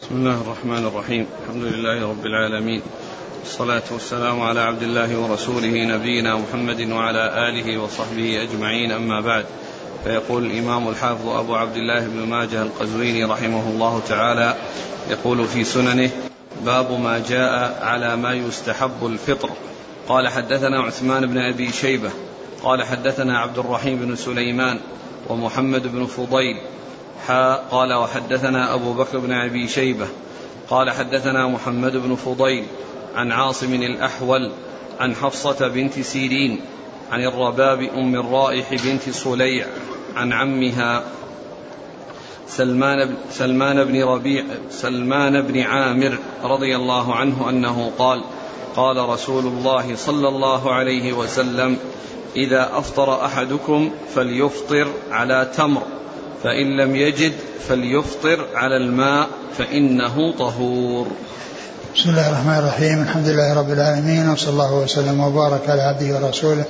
بسم الله الرحمن الرحيم. الحمد لله رب العالمين. والصلاة والسلام على عبد الله ورسوله نبينا محمد وعلى آله وصحبه أجمعين. أما بعد فيقول الإمام الحافظ أبو عبد الله بن ماجه القزويني رحمه الله تعالى يقول في سننه باب ما جاء على ما يستحب الفطر. قال حدثنا عثمان بن أبي شيبة. قال حدثنا عبد الرحيم بن سليمان ومحمد بن فضيل حا قال وحدثنا أبو بكر بن أبي شيبة قال حدثنا محمد بن فضيل عن عاصم الأحول عن حفصة بنت سيرين عن الرباب أم الرائح بنت صليع عن عمها سلمان بن سلمان بن ربيع سلمان بن عامر رضي الله عنه أنه قال قال رسول الله صلى الله عليه وسلم إذا أفطر أحدكم فليفطر على تمر فإن لم يجد فليفطر على الماء فإنه طهور. بسم الله الرحمن الرحيم. الحمد لله رب العالمين وصلى الله وسلم وبارك على عبده ورسوله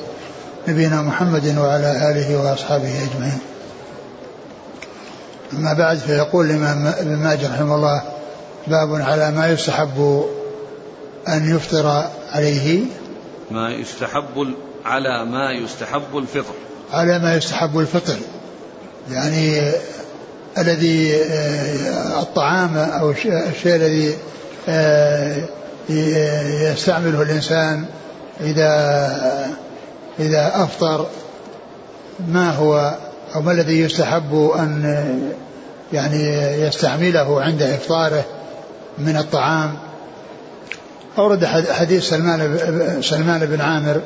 نبينا محمد وعلى آله وأصحابه أجمعين. أما بعد فيقول الإمام ابن ماجه رحمه الله باب على ما يستحب أن يفطر عليه. ما يستحب على ما يستحب الفطر. على ما يستحب الفطر. يعني الذي الطعام أو الشيء الذي يستعمله الإنسان إذا إذا أفطر ما هو أو ما الذي يستحب أن يعني يستعمله عند إفطاره من الطعام؟ أورد حديث سلمان سلمان بن عامر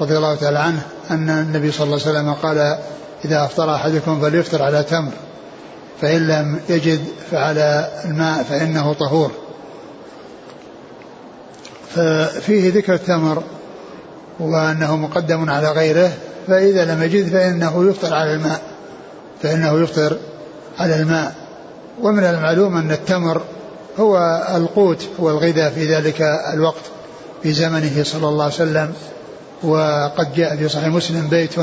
رضي الله تعالى عنه أن النبي صلى الله عليه وسلم قال إذا أفطر أحدكم فليفطر على تمر فإن لم يجد فعلى الماء فإنه طهور. ففيه ذكر التمر وأنه مقدم على غيره فإذا لم يجد فإنه يفطر على الماء فإنه يفطر على الماء. ومن المعلوم أن التمر هو القوت هو الغذاء في ذلك الوقت في زمنه صلى الله عليه وسلم. وقد جاء في صحيح مسلم بيت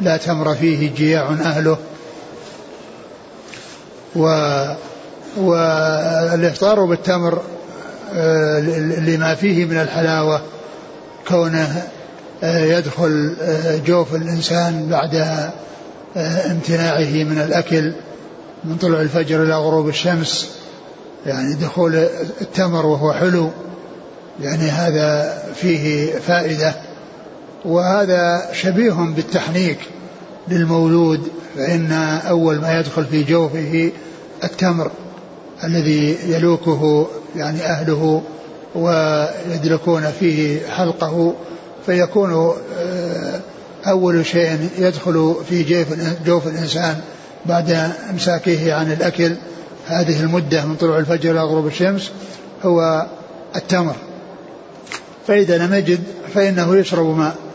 لا تمر فيه جياع أهله. و والإفطار بالتمر لما فيه من الحلاوة كونه يدخل جوف الإنسان بعد امتناعه من الأكل من طلوع الفجر إلى غروب الشمس. يعني دخول التمر وهو حلو يعني هذا فيه فائدة. وهذا شبيه بالتحنيك للمولود فإن أول ما يدخل في جوفه التمر الذي يلوكه يعني أهله ويدركون فيه حلقه فيكون أول شيء يدخل في جوف جوف الإنسان بعد إمساكه عن الأكل. هذه المدة من طلوع الفجر إلى غروب الشمس هو التمر. فإذا لم يجد فإنه يشرب ماء.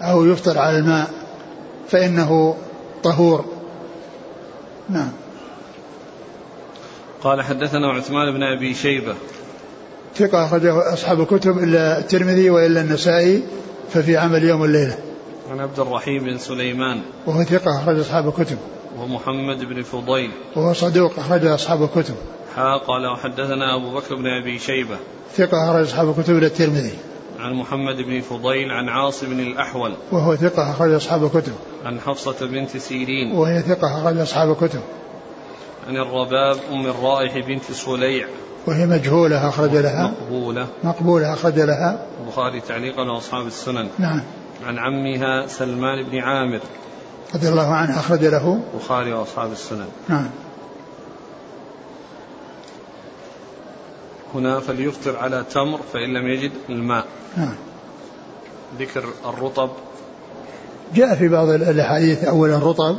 أو يفطر على الماء فإنه طهور. نعم. قال حدثنا عثمان بن أبي شيبة. ثقة أخرجه أصحاب الكتب إلا الترمذي وإلا النسائي ففي عمل يوم الليلة. عن عبد الرحيم بن سليمان. وهو ثقة أخرج أصحاب الكتب. ومحمد بن فضيل. وهو صدوق أخرج أصحاب الكتب. حا قال وحدثنا أبو بكر بن أبي شيبة. ثقة أخرج أصحاب الكتب إلى الترمذي. عن محمد بن فضيل عن عاصم الأحول وهو ثقة أخرج أصحاب الكتب. عن حفصة بنت سيرين وهي ثقة أخرج أصحاب الكتب. عن الرباب أم الرائح بنت صليع وهي مجهولة أخرج لها. مقبولة. مقبولة أخرج لها. البخاري تعليقا وأصحاب السنن. نعم. عن عمها سلمان بن عامر رضي الله عنه أخرج له. البخاري وأصحاب السنن. نعم. هنا فليفطر على تمر فإن لم يجد الماء. نعم. ذكر الرطب. جاء في بعض الأحاديث أولا رطب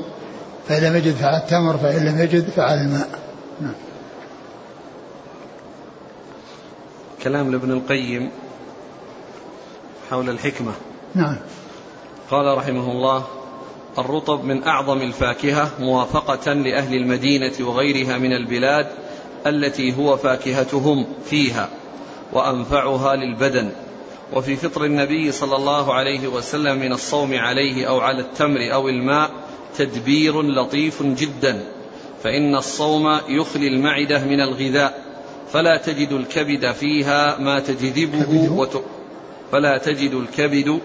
فإن لم يجد فعلى التمر فإن لم يجد فعلى الماء. نعم. كلام لابن القيم حول الحكمة. نعم. قال رحمه الله الرطب من أعظم الفاكهة موافقة لأهل المدينة وغيرها من البلاد التي هو فاكهتهم فيها وأنفعها للبدن. وفي فطر النبي صلى الله عليه وسلم من الصوم عليه أو على التمر أو الماء تدبير لطيف جدا. فإن الصوم يخلي المعدة من الغذاء. فلا تجد الكبد فيها ما تجذبه وت... فلا تجد الكبد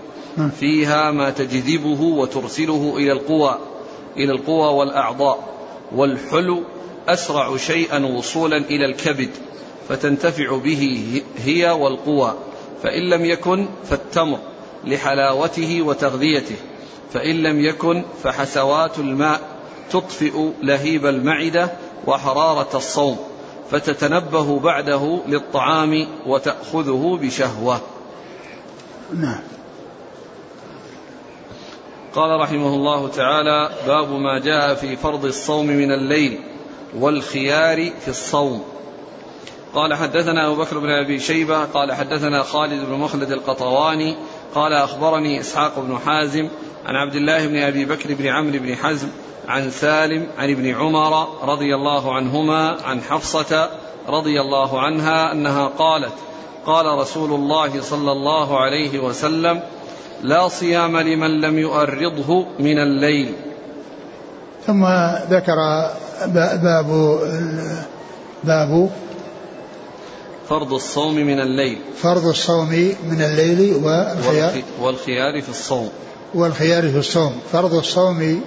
فيها ما تجذبه وترسله إلى القوى إلى القوى والأعضاء. والحلو أسرع شيئا وصولا إلى الكبد فتنتفع به هي والقوى. فإن لم يكن فالتمر لحلاوته وتغذيته. فإن لم يكن فحسوات الماء تطفئ لهيب المعدة وحرارة الصوم فتتنبه بعده للطعام وتأخذه بشهوة. نعم. قال رحمه الله تعالى باب ما جاء في فرض الصوم من الليل. والخيار في الصوم. قال حدثنا أبو بكر بن أبي شيبة قال حدثنا خالد بن مخلد القطواني قال أخبرني إسحاق بن حازم عن عبد الله بن أبي بكر بن عمرو بن حزم عن سالم عن ابن عمر رضي الله عنهما عن حفصة رضي الله عنها أنها قالت قال رسول الله صلى الله عليه وسلم لا صيام لمن لم يؤرضه من الليل. ثم ذكر باب باب فرض الصوم من الليل. فرض الصوم من الليل والخيار والخيار في الصوم. والخيار في الصوم. فرض الصوم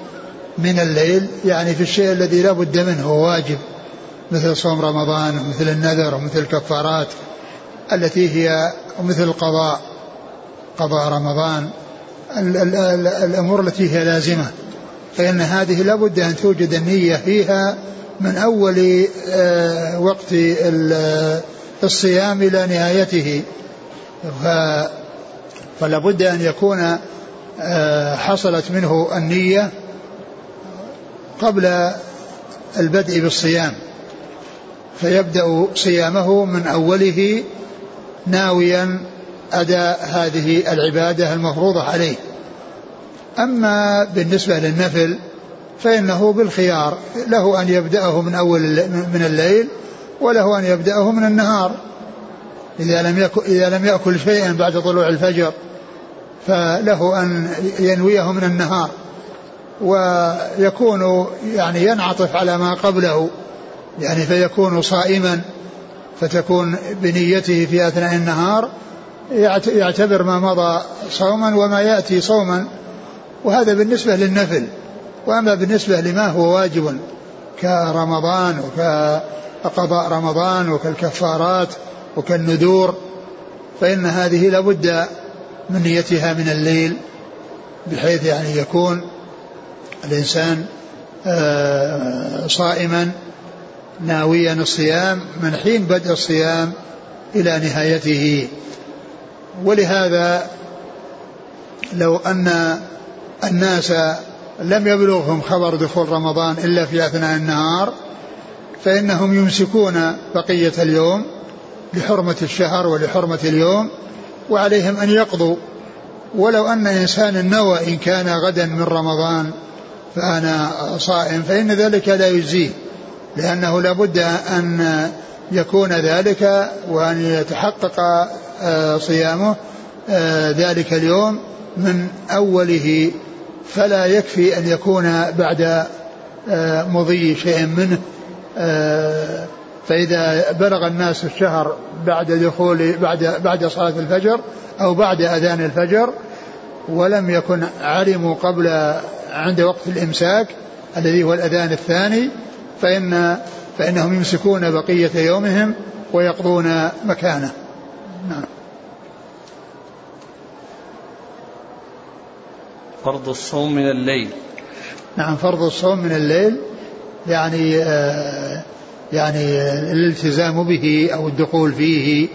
من الليل يعني في الشيء الذي لا بد منه واجب. مثل صوم رمضان ومثل النذر ومثل الكفارات التي هي مثل القضاء قضاء رمضان الأمور التي هي لازمة. فإن هذه لابد أن توجد النية فيها من أول آه، وقت الصيام إلى نهايته. فلا بد أن يكون آه، حصلت منه النية قبل البدء بالصيام. فيبدأ صيامه من أوله ناويا أداء هذه العبادة المفروضة عليه. أما بالنسبة للنفل فإنه بالخيار له أن يبدأه من أول من الليل وله أن يبدأه من النهار. إذا لم يأكل, إذا لم يأكل شيئا بعد طلوع الفجر فله أن ينويه من النهار. ويكون يعني ينعطف على ما قبله يعني فيكون صائما فتكون بنيته في أثناء النهار يعتبر ما مضى صوما وما يأتي صوما. وهذا بالنسبة للنفل. وأما بالنسبة لما هو واجب كرمضان وكقضاء رمضان وكالكفارات وكالنذور فإن هذه لابد من نيتها من الليل بحيث يعني يكون الإنسان آه، صائما ناويا الصيام من حين بدء الصيام إلى نهايته. ولهذا لو أن الناس لم يبلغهم خبر دخول رمضان إلا في أثناء النهار فإنهم يمسكون بقية اليوم لحرمة الشهر ولحرمة اليوم وعليهم أن يقضوا. ولو أن إنسان نوى إن كان غدا من رمضان فأنا صائم فإن ذلك لا يجزيه لأنه لابد أن يكون ذلك وأن يتحقق آه، صيامه آه، ذلك اليوم من أوله فلا يكفي أن يكون بعد آه، مضي شيء منه. فإذا بلغ الناس الشهر بعد دخول بعد بعد صلاة الفجر أو بعد أذان الفجر ولم يكن علموا قبل عند وقت الإمساك الذي هو الأذان الثاني فإن فإنهم يمسكون بقية يومهم ويقضون مكانه. نعم. فرض الصوم من الليل. نعم فرض الصوم من الليل يعني آه يعني الالتزام به أو الدخول فيه.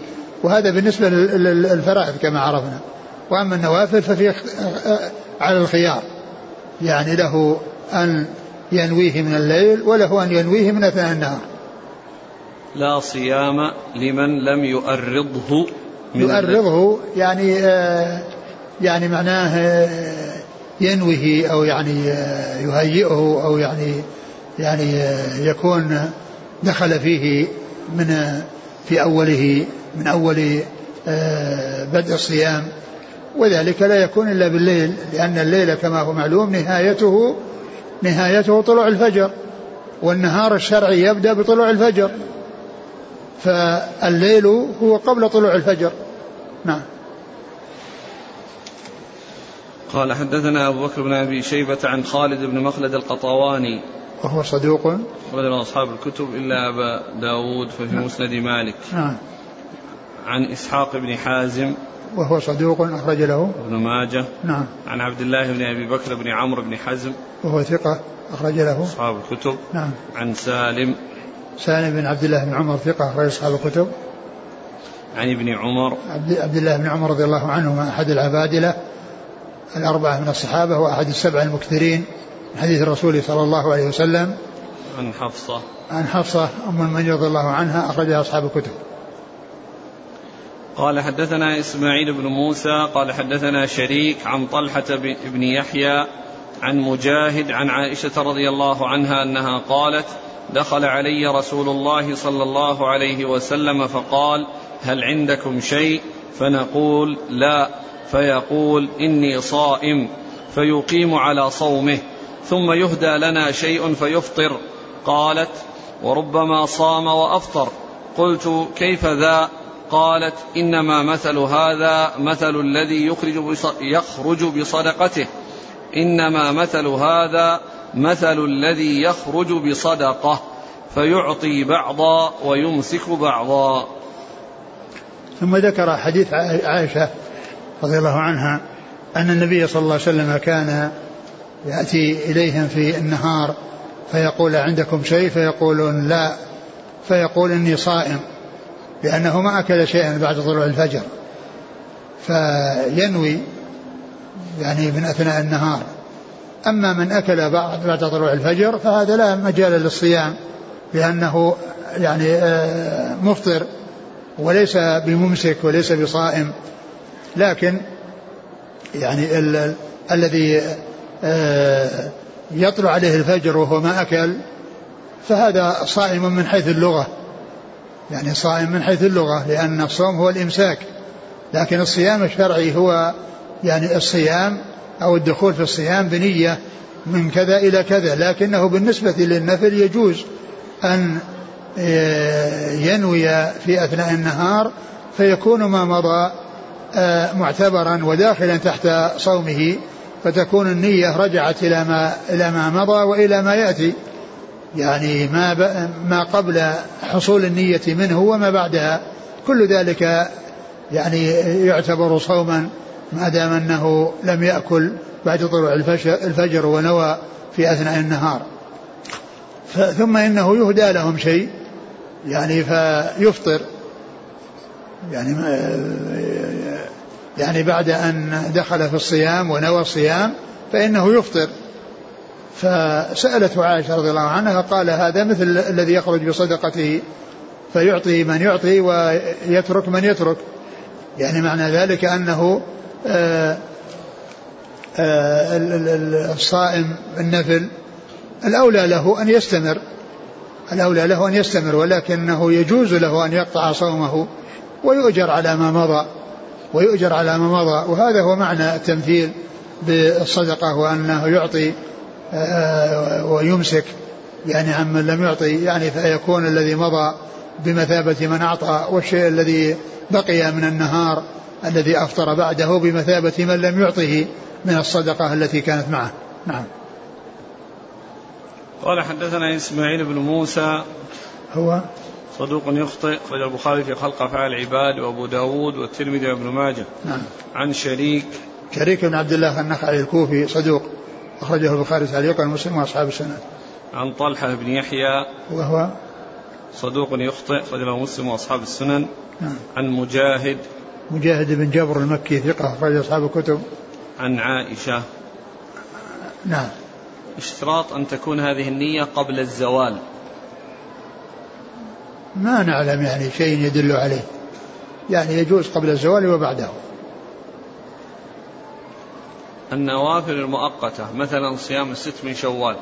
وهذا بالنسبة للفرائض كما عرفنا. وأما النوافل ففي آه، على الخيار. يعني له أن ينويه من الليل وله أن ينويه من أثناء النهار. لا صيام لمن لم يؤرضه من يؤرضه يعني آه يعني معناه آه ينويه أو يعني يهيئه أو يعني يعني يكون دخل فيه من في أوله من أول آه بدء الصيام. وذلك لا يكون إلا بالليل لأن الليل كما هو معلوم نهايته نهايته طلوع الفجر والنهار الشرعي يبدأ بطلوع الفجر. فالليل هو قبل طلوع الفجر. نعم. قال حدثنا أبو بكر بن أبي شيبة عن خالد بن مخلد القطواني. وهو صدوق. أخرج أصحاب الكتب إلا أبا داود ففي نعم. مسند مالك. نعم. عن إسحاق بن حازم. وهو صدوق أخرج له. ابن ماجه. نعم. عن عبد الله بن أبي بكر بن عمرو بن حزم. وهو ثقة أخرج له. أصحاب الكتب. نعم. عن سالم. سالم بن عبد الله بن عمر ثقة أخرج أصحاب الكتب. عن ابن عمر. عبد, عبد الله بن عمر رضي الله عنهما أحد العبادلة. الأربعة من الصحابة وأحد السبع المكثرين من حديث الرسول صلى الله عليه وسلم. عن حفصة. عن حفصة أم المؤمنين رضي الله عنها أخرجها أصحاب الكتب. قال حدثنا إسماعيل بن موسى قال حدثنا شريك عن طلحة بن يحيى عن مجاهد عن عائشة رضي الله عنها أنها قالت دخل علي رسول الله صلى الله عليه وسلم فقال هل عندكم شيء؟ فنقول لا. فيقول إني صائم فيقيم على صومه ثم يهدى لنا شيء فيفطر. قالت وربما صام وأفطر. قلت كيف ذا؟ قالت إنما مثل هذا مثل الذي يخرج يخرج بصدقته. إنما مثل هذا مثل الذي يخرج بصدقة فيعطي بعضا ويمسك بعضا. ثم ذكر حديث عائشة رضي الله عنها أن النبي صلى الله عليه وسلم كان يأتي إليهم في النهار فيقول عندكم شيء؟ فيقولون لا. فيقول إني صائم لأنه ما أكل شيئا بعد طلوع الفجر. فينوي يعني من أثناء النهار. أما من أكل بعد بعد طلوع الفجر فهذا لا مجال للصيام لأنه يعني آه، مفطر وليس بممسك وليس بصائم. لكن يعني ال ال الذي آه، يطلع عليه الفجر وهو ما أكل فهذا صائم من حيث اللغة. يعني صائم من حيث اللغة لأن الصوم هو الإمساك. لكن الصيام الشرعي هو يعني الصيام أو الدخول في الصيام بنية من كذا إلى كذا. لكنه بالنسبة للنفل يجوز أن آه، ينوي في أثناء النهار فيكون ما مضى معتبرا وداخلا تحت صومه فتكون النية رجعت إلى ما إلى ما مضى وإلى ما يأتي. يعني ما ما قبل حصول النية منه وما بعدها. كل ذلك يعني يعتبر صوما ما دام أنه لم يأكل بعد طلوع الفجر ونوى في أثناء النهار. ثم إنه يهدى لهم شيء يعني فيفطر. يعني يعني بعد أن دخل في الصيام ونوى الصيام فإنه يفطر. فسألته عائشة رضي الله عنها قال هذا مثل الذي يخرج بصدقته فيعطي من يعطي ويترك من يترك. يعني معنى ذلك أنه آه، آه، الصائم النفل الأولى له أن يستمر. الأولى له أن يستمر ولكنه يجوز له أن يقطع صومه ويؤجر على ما مضى. ويؤجر على ما مضى. وهذا هو معنى التمثيل بالصدقة وأنه يعطي آه، ويمسك يعني عمن لم يعطي يعني فيكون الذي مضى بمثابة من أعطى والشيء الذي بقي من النهار الذي أفطر بعده بمثابة من لم يعطه من الصدقة التي كانت معه. نعم. قال حدثنا إسماعيل بن موسى. هو؟ صدوق يخطئ أخرج البخاري في خلق أفعال العباد وأبو داود والترمذي وابن ماجه. نعم. عن شريك. شريك بن عبد الله النخعي الكوفي صدوق. أخرجه البخاري تعليقا ومسلم وأصحاب السنة. عن طلحة بن يحيى. وهو؟ صدوق يخطئ أخرجه مسلم وأصحاب السنن. نعم. عن مجاهد. مجاهد بن جبر المكي ثقة أخرج أصحاب الكتب. عن عائشة. نعم. اشتراط أن تكون هذه النية قبل الزوال. ما نعلم يعني شيء يدل عليه. يعني يجوز قبل الزوال وبعده. النوافل المؤقتة مثلا صيام الست من شوال.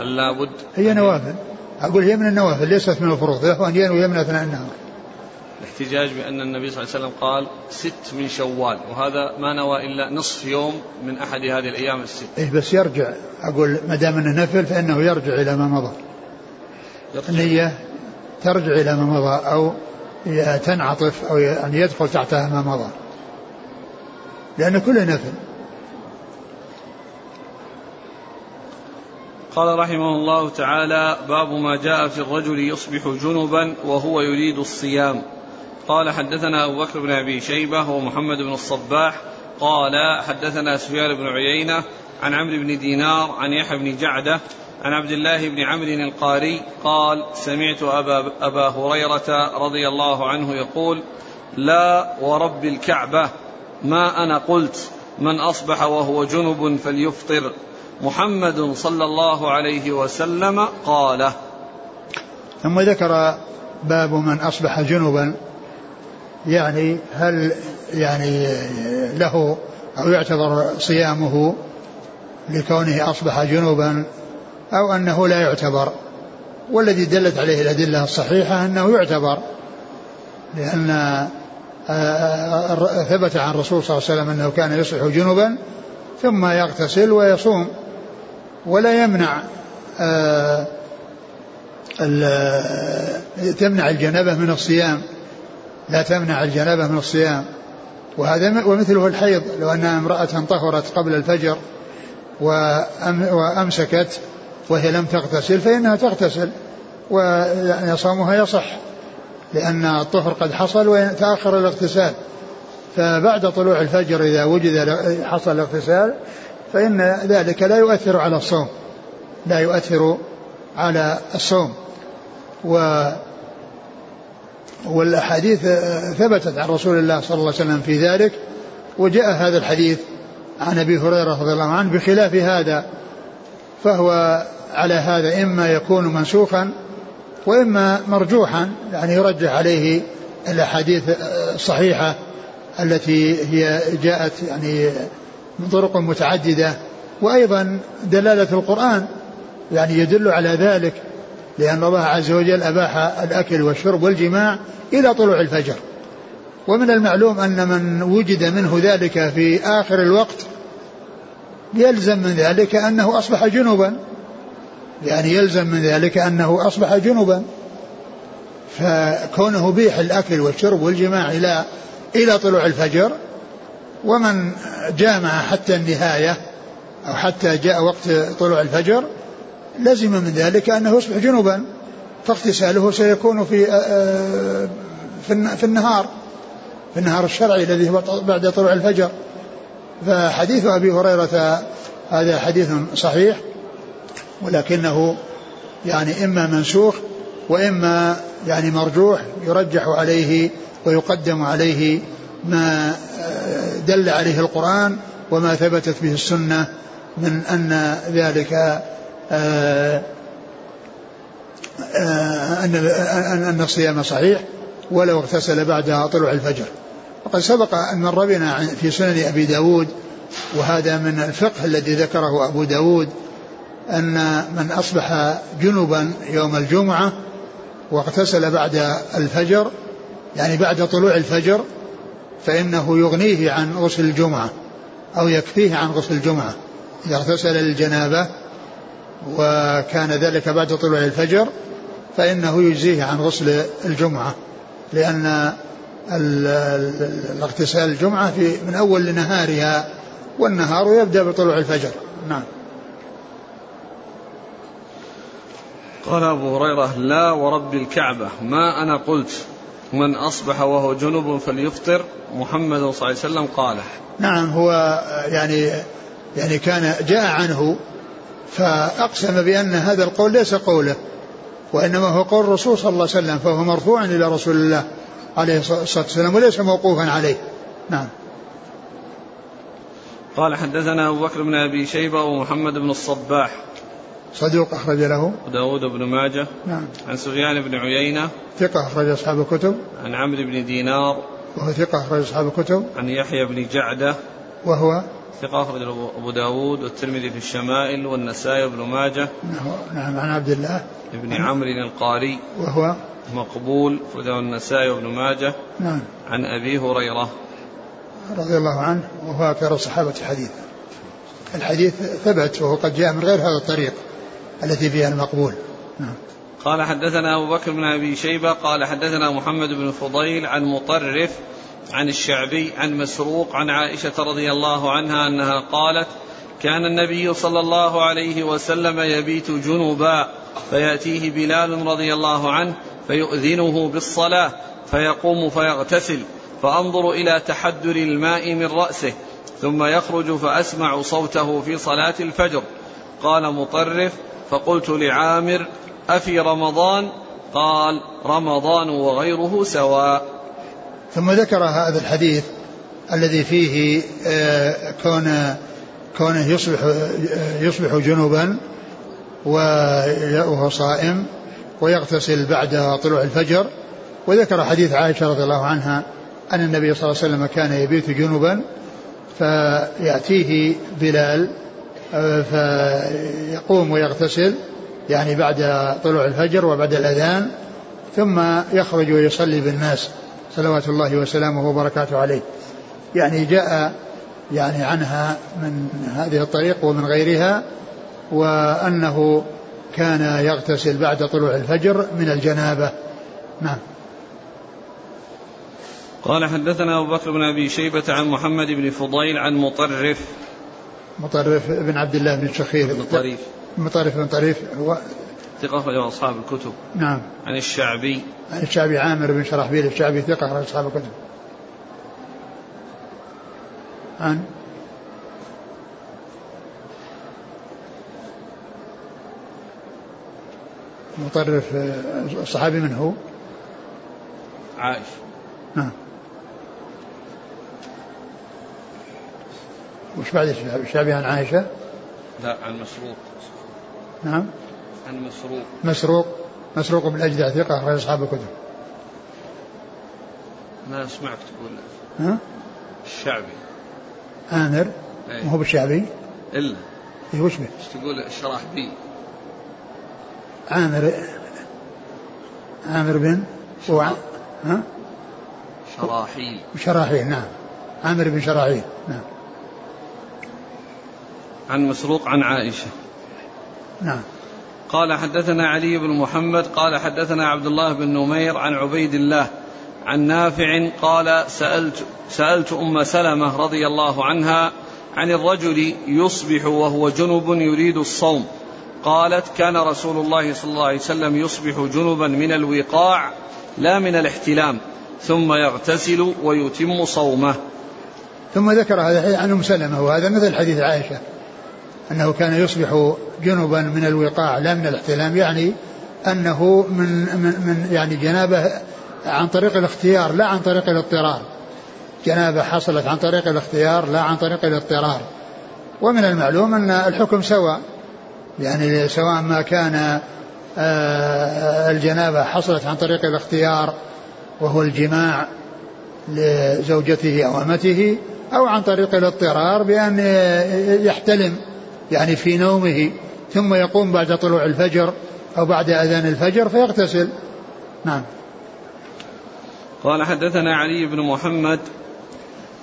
هل لابد هي نوافل. أقول هي من النوافل ليست من الفروض. له أن ينوي من أثناء النهار. الاحتجاج بأن النبي صلى الله عليه وسلم قال ست من شوال وهذا ما نوى إلا نصف يوم من أحد هذه الأيام الست. إيه بس يرجع. أقول ما دام أنه نفل فإنه يرجع إلى ما مضى. النية ترجع إلى ما مضى أو تنعطف أو أن يدخل تحتها ما مضى. لأن كله نفل. قال رحمه الله تعالى باب ما جاء في الرجل يصبح جنبا وهو يريد الصيام. قال حدثنا أبو بكر بن أبي شيبة ومحمد بن الصباح. قال حدثنا سفيان بن عيينة عن عمرو بن دينار عن يحيى بن جعدة عن عبد الله بن عمرو القاري قال سمعت أبا, أبا هريرة رضي الله عنه يقول لا ورب الكعبة ما أنا قلت من أصبح وهو جنب فليفطر. محمد صلى الله عليه وسلم قال ثم ذكر باب من أصبح جنبا يعني هل يعني له أو يعتبر صيامه لكونه أصبح جنوبا أو أنه لا يعتبر والذي دلت عليه الأدلة الصحيحة أنه يعتبر لأن آه، آه، ثبت عن الرسول صلى الله عليه وسلم أنه كان يصبح جنوبا ثم يغتسل ويصوم ولا يمنع آه، تمنع الجنابة من الصيام. لا تمنع الجنابة من الصيام. وهذا ومثله الحيض لو أن امرأة طهرت قبل الفجر وأمسكت وهي لم تغتسل فإنها تغتسل ويعني صومها يصح لأن الطهر قد حصل وتأخر الاغتسال. فبعد طلوع الفجر إذا وجد حصل الاغتسال فإن ذلك لا يؤثر على الصوم لا يؤثر على الصوم. و والأحاديث ثبتت عن رسول الله صلى الله عليه وسلم في ذلك وجاء هذا الحديث عن أبي هريرة رضي الله عنه بخلاف هذا فهو على هذا إما يكون منسوخا وإما مرجوحا يعني يرجح عليه الأحاديث الصحيحة التي هي جاءت يعني من طرق متعددة. وأيضا دلالة القرآن يعني يدل على ذلك لأن الله عز وجل أباح الأكل والشرب والجماع إلى طلوع الفجر. ومن المعلوم أن من وجد منه ذلك في آخر الوقت يلزم من ذلك أنه أصبح جنوبا يعني يلزم من ذلك أنه أصبح جنوبا فكونه بيح الأكل والشرب والجماع إلى إلى طلوع الفجر ومن جامع حتى النهاية أو حتى جاء وقت طلوع الفجر لزم من ذلك أنه يصبح جنوبا فاغتساله سيكون في في النهار. في النهار الشرعي الذي هو بعد طلوع الفجر. فحديث أبي هريرة هذا حديث صحيح ولكنه يعني إما منسوخ وإما يعني مرجوح يرجح عليه ويقدم عليه ما دل عليه القرآن وما ثبتت به السنة من أن ذلك آه، آه، أن أن الصيام صحيح ولو اغتسل بعد طلوع الفجر. وقد سبق أن مر بنا في سنن أبي داود وهذا من الفقه الذي ذكره أبو داود أن من أصبح جنبا يوم الجمعة واغتسل بعد الفجر يعني بعد طلوع الفجر فإنه يغنيه عن غسل الجمعة أو يكفيه عن غسل الجمعة إذا اغتسل للجنابة وكان ذلك بعد طلوع الفجر فإنه يجزيه عن غسل الجمعة لأن الاغتسال الجمعة في من أول لنهارها والنهار يبدأ بطلوع الفجر. نعم. قال أبو هريرة لا ورب الكعبة. ما أنا قلت. من أصبح وهو جنوب فليفطر محمد صلى الله عليه وسلم قال. نعم هو يعني يعني كان جاء عنه فأقسم بأن هذا القول ليس قوله وإنما هو قول الرسول صلى الله عليه وسلم فهو مرفوع إلى رسول الله. عليه الصلاة والسلام وليس موقوفا عليه. نعم. قال حدثنا أبو بكر بن أبي شيبة ومحمد بن الصباح. صدوق أخرج له. وداود بن ماجه. نعم. عن سفيان بن عيينة. ثقة أخرج أصحاب الكتب. عن عمرو بن دينار. وهو ثقة أخرج أصحاب الكتب. عن يحيى بن جعدة. وهو ثقة أخرج أبو داود والترمذي في الشمائل والنسائي بن ماجه. نعم عن عبد الله. بن عمرو القاري. وهو مقبول أخرجه النسائي وابن ماجه. نعم. عن أبي هريرة. رضي الله عنه وهو أكثر الصحابة حديثا الحديث ثبت وهو قد جاء من غير هذا الطريق التي فيها المقبول. نعم. قال حدثنا أبو بكر بن أبي شيبة قال حدثنا محمد بن فضيل عن مطرف عن الشعبي عن مسروق عن عائشة رضي الله عنها أنها قالت كان النبي صلى الله عليه وسلم يبيت جنبا فيأتيه بلال رضي الله عنه فيؤذنه بالصلاة فيقوم فيغتسل فأنظر إلى تحدر الماء من رأسه ثم يخرج فأسمع صوته في صلاة الفجر. قال مطرف فقلت لعامر أفي رمضان؟ قال رمضان وغيره سواء. ثم ذكر هذا الحديث الذي فيه آه، كون كونه يصبح يصبح جنوبا وهو صائم. ويغتسل بعد طلوع الفجر. وذكر حديث عائشة رضي الله عنها أن النبي صلى الله عليه وسلم كان يبيت جنوبا فيأتيه بلال آه، فيقوم ويغتسل يعني بعد طلوع الفجر وبعد الأذان ثم يخرج ويصلي بالناس صلوات الله وسلامه وبركاته عليه. يعني جاء يعني عنها من هذه الطريق ومن غيرها وأنه كان يغتسل بعد طلوع الفجر من الجنابة. نعم. قال حدثنا أبو بكر بن أبي شيبة عن محمد بن فضيل عن مطرف. مطرف بن عبد الله بن شخير. بن طريف. مطرف بن طريف هو ثقة أخرجه أصحاب الكتب. نعم. عن الشعبي. عن الشعبي عامر بن شرحبيل الشعبي ثقة أخرج أصحاب الكتب. عن مطرف الصحابي من هو؟ عائشة نعم. وش بعد الشعبي عن عائشة؟ لا عن مسروق. نعم. عن مسروق. مسروق. مسروق بن الأجدع ثقة أخرج أصحاب الكتب. ما سمعت تقول. ها؟ الشعبي. عامر أي. ما هو بالشعبي إلا. إيه وش به؟ إيش تقول؟ شراحبي عامر عامر بن وع... ها؟ شراحيل. شراحيل نعم. عامر بن شراحيل نعم. عن مسروق عن عائشة. نعم. قال حدثنا علي بن محمد قال حدثنا عبد الله بن نمير عن عبيد الله عن نافع قال سألت سألت أم سلمة رضي الله عنها عن الرجل يصبح وهو جنب يريد الصوم. قالت كان رسول الله صلى الله عليه وسلم يصبح جنبا من الوقاع لا من الاحتلام ثم يغتسل ويتم صومه. ثم ذكر هذا الحديث عن أم سلمة وهذا مثل حديث عائشة أنه كان يصبح جنبا من الوقاع لا من الاحتلام يعني أنه من من, من يعني جنابه عن طريق الاختيار لا عن طريق الاضطرار. جنابه حصلت عن طريق الاختيار لا عن طريق الاضطرار. ومن المعلوم أن الحكم سواء. يعني سواء ما كان آه، الجنابة حصلت عن طريق الاختيار وهو الجماع لزوجته أو أمته أو عن طريق الاضطرار بأن يحتلم يعني في نومه ثم يقوم بعد طلوع الفجر أو بعد أذان الفجر فيغتسل. نعم. قال حدثنا علي بن محمد.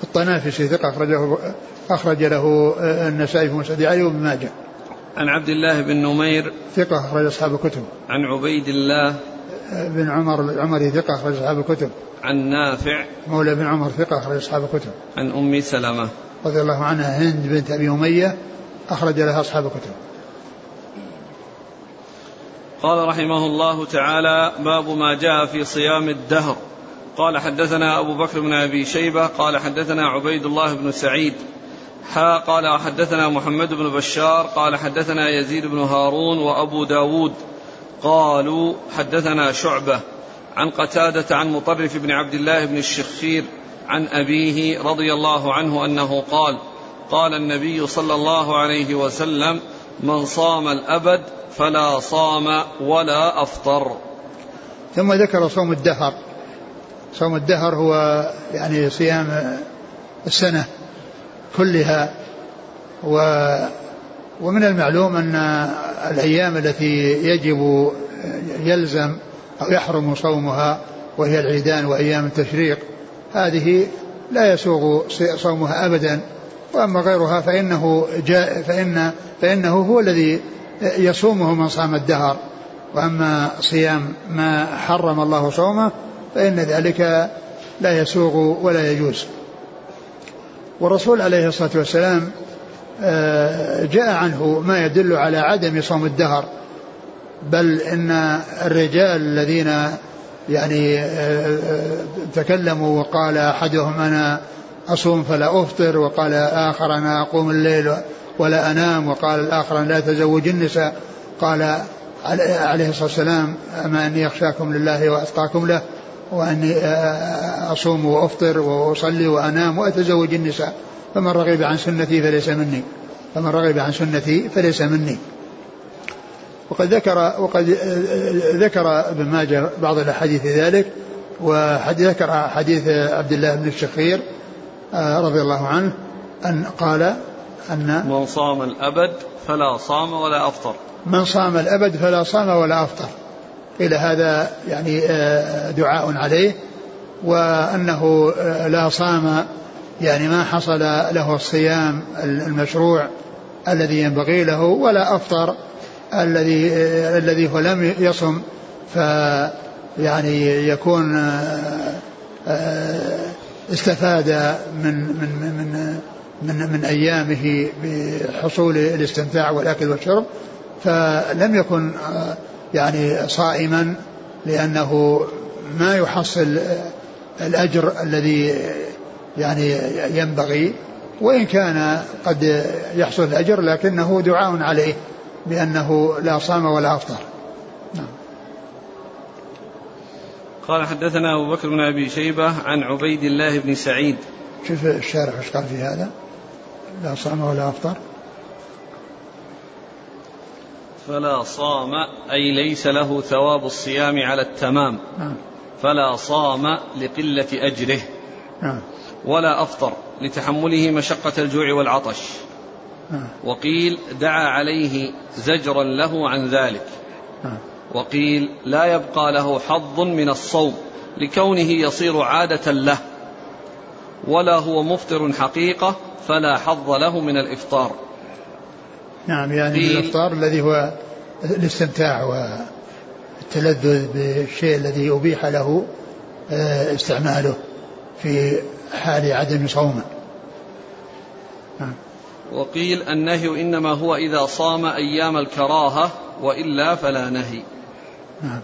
الطنافسي ثقة أخرجه أخرج له النسائي في مسند علي وابن ماجه. عن عبد الله بن نمير ثقة أخرج أصحاب الكتب. عن عبيد الله بن عمر العمري ثقة أخرج أصحاب الكتب. عن نافع مولى بن عمر ثقة أخرج أصحاب الكتب. عن أم سلمة رضي الله عنها هند بنت أبي أمية أخرج لها أصحاب الكتب. قال رحمه الله تعالى باب ما جاء في صيام الدهر. قال حدثنا أبو بكر بن أبي شيبة قال حدثنا عبيد الله بن سعيد. حا قال حدثنا محمد بن بشار قال حدثنا يزيد بن هارون وأبو داود قالوا حدثنا شعبة عن قتادة عن مطرف بن عبد الله بن الشخير عن أبيه رضي الله عنه أنه قال قال النبي صلى الله عليه وسلم من صام الأبد فلا صام ولا أفطر. ثم ذكر صوم الدهر. صوم الدهر هو يعني صيام السنة. كلها. و ومن المعلوم أن الأيام التي يجب يلزم أو يحرم صومها وهي العيدان وأيام التشريق هذه لا يسوغ صومها أبدا. وأما غيرها فإنه جاء فإن فإنه هو الذي يصومه من صام الدهر. وأما صيام ما حرم الله صومه فإن ذلك لا يسوغ ولا يجوز. والرسول عليه الصلاة والسلام آه، جاء عنه ما يدل على عدم صوم الدهر بل إن الرجال الذين يعني آه، تكلموا وقال أحدهم أنا أصوم فلا أفطر وقال آخر أنا أقوم الليل ولا أنام وقال الآخر أنا لا أتزوج النساء قال عليه الصلاة والسلام أما أني أخشاكم لله وأتقاكم له؟ وأني أصوم وأفطر وأصلي وأنام وأتزوج النساء. فمن رغب عن سنتي فليس مني. فمن رغب عن سنتي فليس مني. وقد ذكر وقد ذكر ابن ماجه بعض الأحاديث ذلك وذكر حديث عبد الله بن الشخير رضي الله عنه أن قال أن من صام الأبد فلا صام ولا أفطر. من صام الأبد فلا صام ولا أفطر. إلى هذا يعني دعاء عليه وأنه لا صام يعني ما حصل له الصيام المشروع الذي ينبغي له ولا أفطر الذي الذي هو لم يصم ف يعني يكون استفاد من من من من من أيامه بحصول الاستمتاع والأكل والشرب فلم يكن يعني صائما لأنه ما يحصل الأجر الذي يعني ينبغي وإن كان قد يحصل الأجر لكنه دعاء عليه بأنه لا صام ولا أفطر. نعم. قال حدثنا أبو بكر بن أبي شيبة عن عبيد الله بن سعيد. شوف الشارح إيش قال في هذا؟ لا صام ولا أفطر. فلا صام أي ليس له ثواب الصيام على التمام. نعم. فلا صام لقلة أجره نعم. ولا أفطر لتحمله مشقة الجوع والعطش. وقيل دعا عليه زجرا له عن ذلك. وقيل لا يبقى له حظ من الصوم لكونه يصير عادة له. ولا هو مفطر حقيقة فلا حظ له من الإفطار. نعم يعني من الإفطار الذي هو الاستمتاع والتلذذ بالشيء الذي أبيح له آه، استعماله في حال عدم صومه نعم. وقيل النهي إنما هو إذا صام أيام الكراهة وإلا فلا نهي نعم.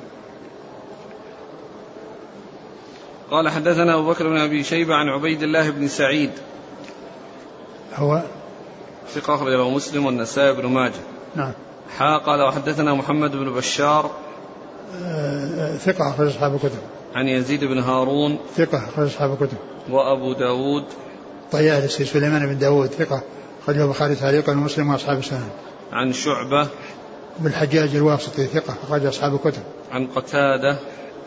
قال حدثنا أبو بكر بن أبي شيبة عن عبيد الله بن سعيد هو ثقة أخرج له مسلم والنسائي بن ماجه. نعم. حا قال وحدثنا محمد بن بشار. آه، ثقة أخرج أصحاب الكتب. عن يزيد بن هارون. ثقة أخرج أصحاب الكتب. وأبو داود. طيالسي سليمان بن داود ثقة أخرجه البخاري تعليقا ومسلم وأصحاب السنن عن شعبة. بالحجاج الواسطي ثقة أخرج أصحاب الكتب. عن قتادة.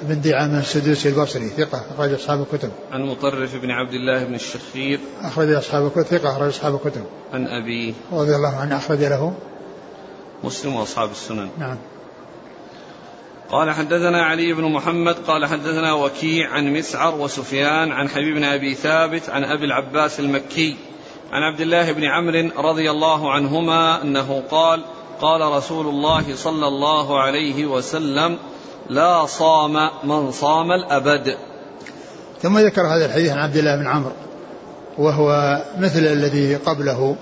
بن دعامة السدوسي البصري ثقة أخرج أصحاب الكتب. عن مطرف بن عبد الله بن الشخير. أخرج أصحاب الكتب ثقة أخرج أصحاب الكتب. عن أبيه رضي الله عنه أخرج له. مسلم وأصحاب السنن. نعم. قال حدثنا علي بن محمد قال حدثنا وكيع عن مسعر وسفيان عن حبيب بن أبي ثابت عن أبي العباس المكي عن عبد الله بن عمرو رضي الله عنهما أنه قال قال رسول الله صلى الله عليه وسلم لا صام من صام الأبد ثم ذكر هذا الحديث عن عبد الله بن عمرو وهو مثل الذي قبله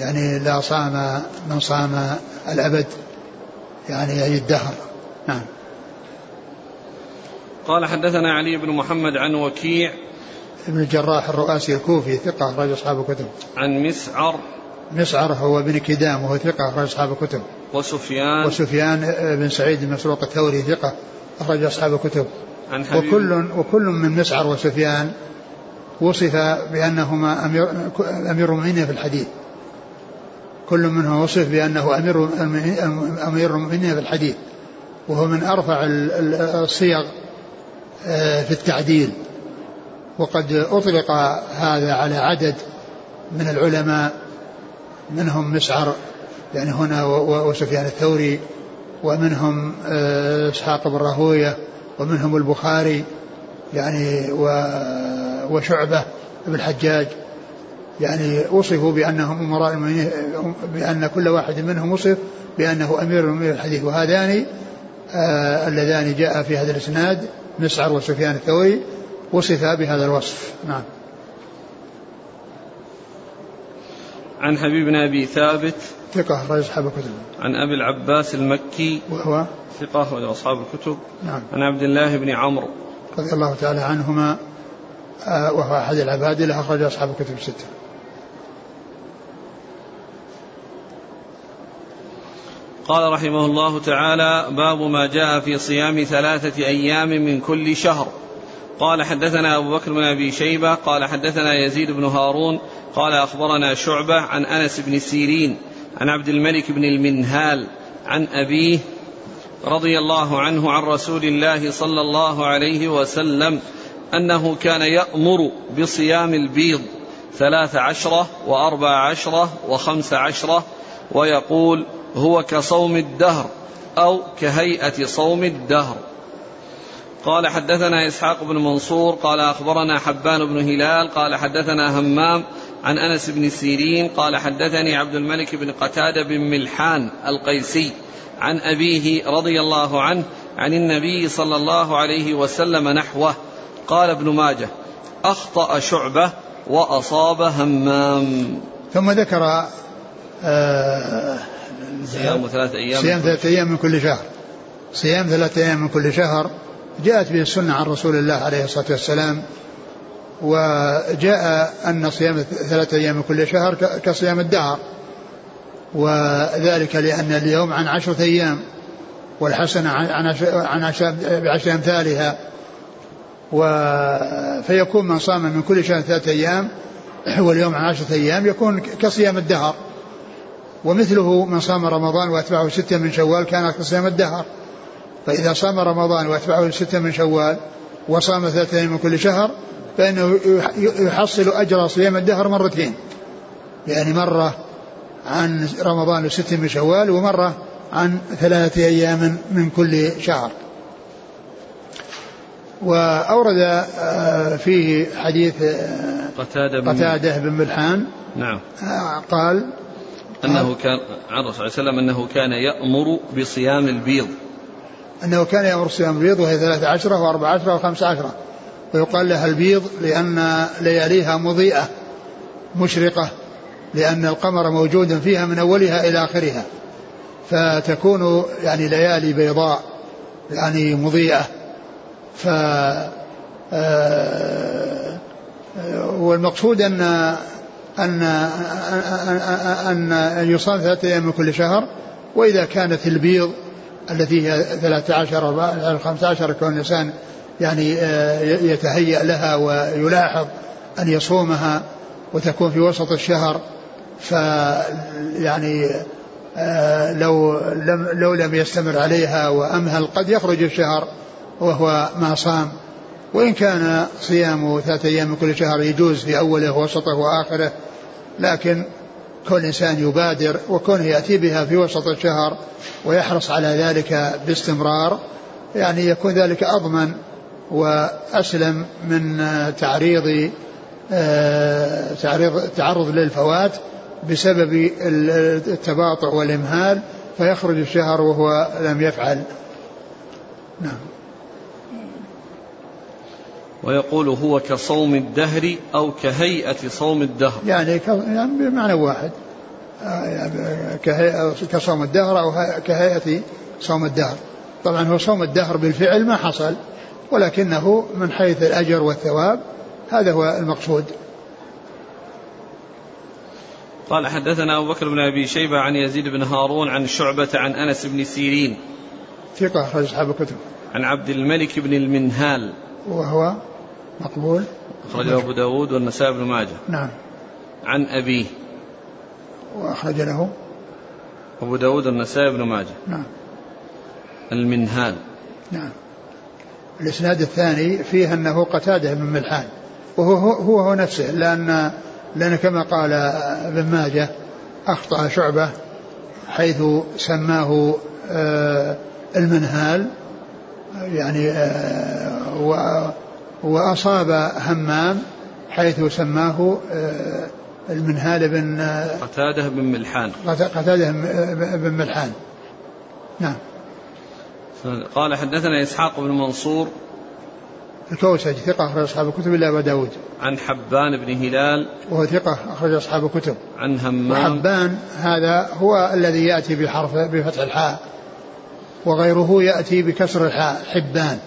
يعني لا صام من صام الأبد يعني أي الدهر نعم قال حدثنا علي بن محمد عن وكيع ابن الجراح الرؤاسي الكوفي ثقة أخرج أصحاب الكتب. عن مسعر مسعر هو بن كدام وهو ثقة أخرج أصحاب الكتب. وسفيان وسفيان بن سعيد المسروق الثوري ثقة أخرج أصحاب الكتب. عن حبيب وكل وكل من مسعر وسفيان وصف بأنهما أمير أمير المؤمنين في الحديث. كل منهم وصف بأنه أمير أمير المؤمنين في الحديث. وهو من أرفع الصيغ آه، في التعديل وقد أطلق هذا على عدد من العلماء منهم مسعر يعني هنا وسفيان الثوري ومنهم آه، إسحاق بن راهوية ومنهم البخاري يعني وشعبة بن الحجاج. يعني وصفوا بأنهم أمراء المؤمنين بأن كل واحد منهم وصف بأنه أمير المؤمنين الحديث. وهذان آه اللذان جاء في هذا الإسناد مسعر وسفيان الثوري وصفا بهذا الوصف. نعم. عن حبيب بن أبي ثابت ثقة رجل أصحاب الكتب. عن أبي العباس المكي وهو؟ ثقة وأصحاب الكتب. نعم. عن عبد الله بن عمرو. رضي الله تعالى عنهما آه، وهو أحد العباد له أخرج أصحاب الكتب الستة. قال رحمه الله تعالى باب ما جاء في صيام ثلاثة أيام من كل شهر. قال حدثنا أبو بكر بن أبي شيبة قال حدثنا يزيد بن هارون قال أخبرنا شعبة عن أنس بن سيرين عن عبد الملك بن المنهال عن أبيه رضي الله عنه عن رسول الله صلى الله عليه وسلم أنه كان يأمر بصيام البيض ثلاث عشرة وأربع عشرة وخمس عشرة ويقول هو كصوم الدهر أو كهيئة صوم الدهر. قال حدثنا إسحاق بن منصور قال أخبرنا حبان بن هلال قال حدثنا همام عن أنس بن سيرين قال حدثني عبد الملك بن قتادة بن ملحان القيسي عن أبيه رضي الله عنه عن النبي صلى الله عليه وسلم نحوه. قال ابن ماجه أخطأ شعبة وأصاب همام. ثم ذكر آه صيام ثلاثة أيام صيام ثلاثة أيام من كل شهر. صيام ثلاثة أيام من كل شهر جاءت به السنة عن رسول الله عليه الصلاة والسلام. وجاء أن صيام ثلاثة أيام من كل شهر كصيام الدهر. وذلك لأن اليوم عن عشرة أيام والحسنة عن عن بعشر أمثالها. و فيكون من صام من كل شهر ثلاثة أيام واليوم عن عشرة أيام يكون كصيام الدهر. ومثله من صام رمضان وأتبعه ستة من شوال كان كصيام الدهر. فإذا صام رمضان وأتبعه ستة من شوال وصام ثلاثة أيام من كل شهر فإنه يحصل أجر صيام الدهر مرتين. يعني مرة عن رمضان وست من شوال ومرة عن ثلاثة أيام من كل شهر. وأورد آه، فيه حديث آه، قتادة بن, قتادة بن ملحان. نعم. آه، قال أنه كان عن الرسول صلى الله عليه وسلم أنه كان يأمر بصيام البيض. أنه كان يأمر بصيام البيض وهي ثلاثة عشرة وأربعة عشرة وخمسة عشرة. ويقال لها البيض لأن لياليها مضيئة مشرقة لأن القمر موجود فيها من أولها إلى آخرها. فتكون يعني ليالي بيضاء يعني مضيئة. ف آه، والمقصود أن أن أن أن يصام ثلاثة أيام من كل شهر. وإذا كانت البيض التي هي 13 15 كون الإنسان يعني آه، يتهيأ لها ويلاحظ أن يصومها وتكون في وسط الشهر. ف يعني آه، لو لم لو لم يستمر عليها وامهل قد يخرج الشهر وهو ما صام. وإن كان صيام ثلاثة أيام من كل شهر يجوز في أوله ووسطه وآخره لكن كل إنسان يبادر وكونه يأتي بها في وسط الشهر ويحرص على ذلك باستمرار يعني يكون ذلك أضمن وأسلم من تعريض آه، تعريض تعرض للفوات بسبب التباطؤ والإمهال فيخرج الشهر وهو لم يفعل. نعم. ويقول هو كصوم الدهر أو كهيئة صوم الدهر. يعني, يعني بمعنى واحد. كصوم الدهر أو كهيئة صوم الدهر. طبعا هو صوم الدهر بالفعل ما حصل. ولكنه من حيث الأجر والثواب هذا هو المقصود. قال حدثنا أبو بكر بن أبي شيبة عن يزيد بن هارون عن شعبة عن أنس بن سيرين. ثقة أخرج أصحاب الكتب. عن عبد الملك بن المنهال. وهو مقبول. أخرجه أبو داود والنسائي بن ماجه. نعم. عن أبيه. وأخرج له. أبو داود والنسائي بن ماجه. نعم. المنهال. نعم. الإسناد الثاني فيه أنه قتادة بن ملحان. وهو هو, هو نفسه لأن لأن كما قال ابن ماجه أخطأ شعبة حيث سماه آه، المنهال يعني آه، وأصاب همام حيث سماه آه، المنهال بن قتادة بن ملحان. قتادة بن ملحان. نعم. قال حدثنا إسحاق بن منصور الكوسج ثقة أخرج أصحاب الكتب إلا أبا داود. عن حبان بن هلال. وهو ثقة أخرج أصحاب الكتب. عن همام. وحبان هذا هو الذي يأتي بحرف بفتح الحاء وغيره يأتي بكسر الحاء حبان.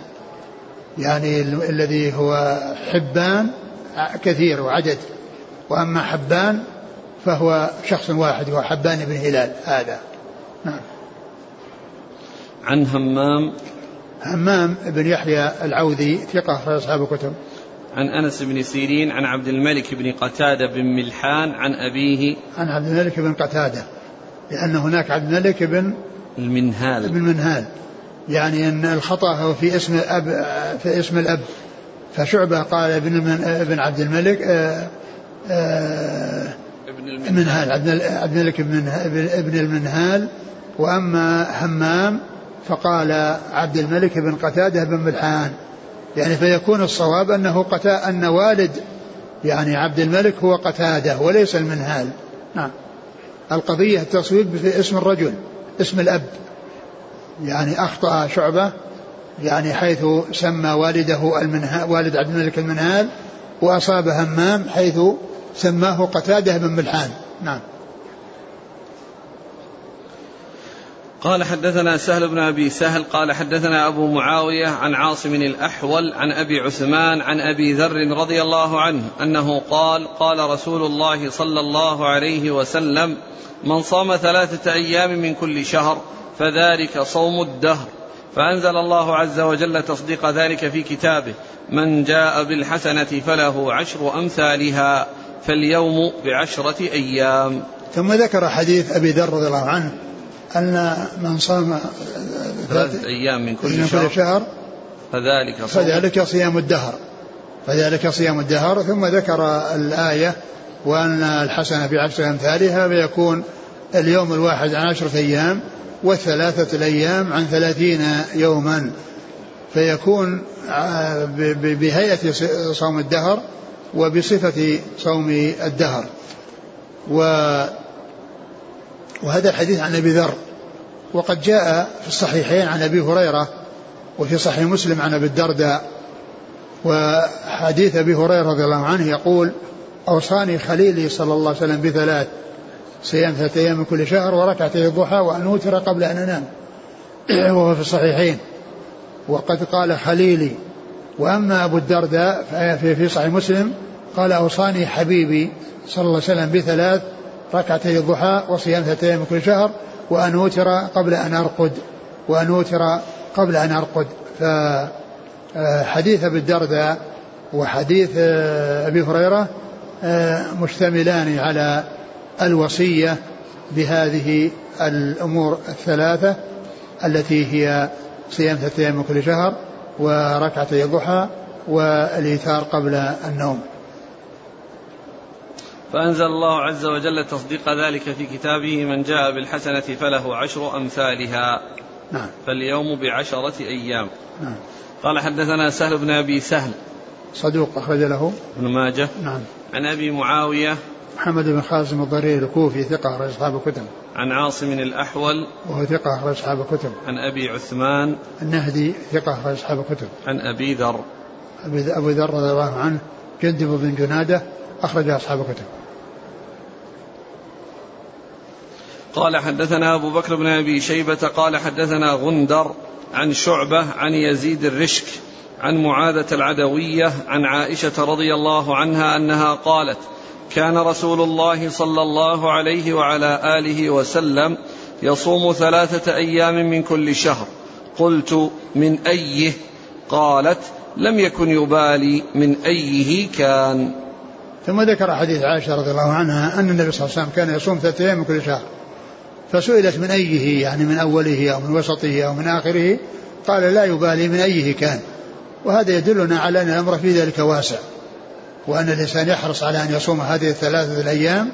يعني الذي هو حبان كثير وعدد. وأما حبان فهو شخص واحد وهو حبان بن هلال هذا. نعم. عن همام همام بن يحيى العوذي ثقة في أصحاب الكتب. عن أنس بن سيرين عن عبد الملك بن قتادة بن ملحان عن أبيه. عن عبد الملك بن قتادة لأن هناك عبد الملك بن المنهال. بن منهال. يعني أن الخطأ هو في اسم الأب في اسم الأب. فشعبة قال ابن ابن عبد الملك آآ آه، آآ آه، ابن المنهال عبد الملك ابن المنهال وأما همام فقال عبد الملك بن قتادة بن ملحان يعني فيكون الصواب أنه قتا أن والد يعني عبد الملك هو قتادة وليس المنهال. نعم. القضية التصويب في اسم الرجل اسم الأب. يعني أخطأ شعبة يعني حيث سمى والده المنهال والد عبد الملك المنهال وأصاب همام حيث سماه قتادة بن ملحان. نعم. قال حدثنا سهل بن أبي سهل قال حدثنا أبو معاوية عن عاصم الأحول عن أبي عثمان عن أبي ذر رضي الله عنه أنه قال قال رسول الله صلى الله عليه وسلم من صام ثلاثة أيام من كل شهر فذلك صوم الدهر. فأنزل الله عز وجل تصديق ذلك في كتابه من جاء بالحسنة فله عشر أمثالها فاليوم بعشرة أيام. ثم ذكر حديث أبي ذر رضي الله عنه أن من صام ثلاثة أيام من كل, من كل شهر فذلك صوم. فذلك صيام الدهر. فذلك صيام الدهر ثم ذكر الآية وأن الحسنة بعشر أمثالها فيكون اليوم الواحد عن عشرة أيام والثلاثة الأيام عن ثلاثين يوما. فيكون بهيئة صوم الدهر وبصفة صوم الدهر. و وهذا الحديث عن أبي ذر وقد جاء في الصحيحين عن أبي هريرة وفي صحيح مسلم عن أبي الدرداء وحديث أبي هريرة رضي الله عنه يقول أوصاني خليلي صلى الله عليه وسلم بثلاث صيام ثلاثة أيام من كل شهر وركعتي الضحى وأن أوتر قبل أن أنام. وهو في الصحيحين. وقد قال خليلي. وأما أبو الدرداء في صحيح مسلم قال أوصاني حبيبي صلى الله عليه وسلم بثلاث ركعتي الضحى وصيام ثلاثة أيام من كل شهر وأن أوتر قبل أن أرقد وأن أوتر قبل أن أرقد. فحديث أبي الدرداء وحديث أبي هريرة مشتملان على الوصية بهذه الأمور الثلاثة التي هي صيام ثلاثة أيام من كل شهر وركعتي الضحى والإيثار قبل النوم. فأنزل الله عز وجل تصديق ذلك في كتابه من جاء بالحسنة فله عشر أمثالها. نعم. فاليوم بعشرة أيام. نعم. قال حدثنا سهل بن أبي سهل. صدوق أخرج له. ابن ماجه. نعم. عن أبي معاوية. محمد بن خازم الضرير الكوفي ثقة أخرج أصحاب الكتب. عن عاصم الأحول. وهو ثقة أخرج أصحاب الكتب. عن أبي عثمان. النهدي ثقة أخرج أصحاب الكتب. عن أبي ذر. أبي ذر رضي الله عنه جندب بن جنادة أخرج أصحاب الكتب. قال حدثنا أبو بكر بن أبي شيبة قال حدثنا غندر عن شعبة عن يزيد الرشك عن معاذة العدوية عن عائشة رضي الله عنها أنها قالت كان رسول الله صلى الله عليه وعلى آله وسلم يصوم ثلاثة أيام من كل شهر. قلت من أيه؟ قالت لم يكن يبالي من أيه كان. ثم ذكر حديث عائشة رضي الله عنها أن النبي صلى الله عليه وسلم كان يصوم ثلاثة أيام من كل شهر. فسئلت من أيه يعني من أوله أو من وسطه أو من آخره قال لا يبالي من أيه كان. وهذا يدلنا على أن الأمر في ذلك واسع وأن الإنسان يحرص على أن يصوم هذه الثلاثة الأيام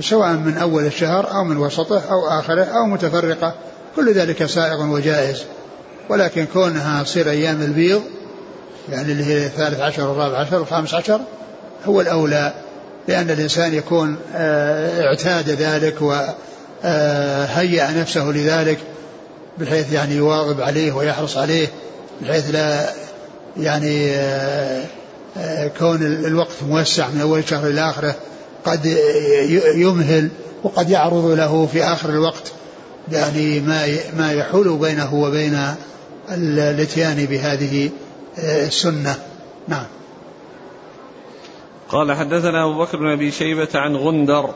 سواء من أول الشهر أو من وسطه أو آخره أو متفرقة. كل ذلك سائغ وجائز ولكن كونها تصير أيام البيض يعني اللي هي الثالث عشر والرابع عشر والخامس عشر هو الأولى لأن الإنسان يكون آه، اعتاد ذلك وهيأ نفسه لذلك بحيث يعني يواظب عليه ويحرص عليه بحيث لا يعني آه، آه، كون الوقت موسع من أول شهر إلى آخره قد يمهل وقد يعرض له في آخر الوقت يعني ما ما يحول بينه وبين الاتيان بهذه السنة. نعم. قال حدثنا أبو بكر بن أبي شيبة عن غندر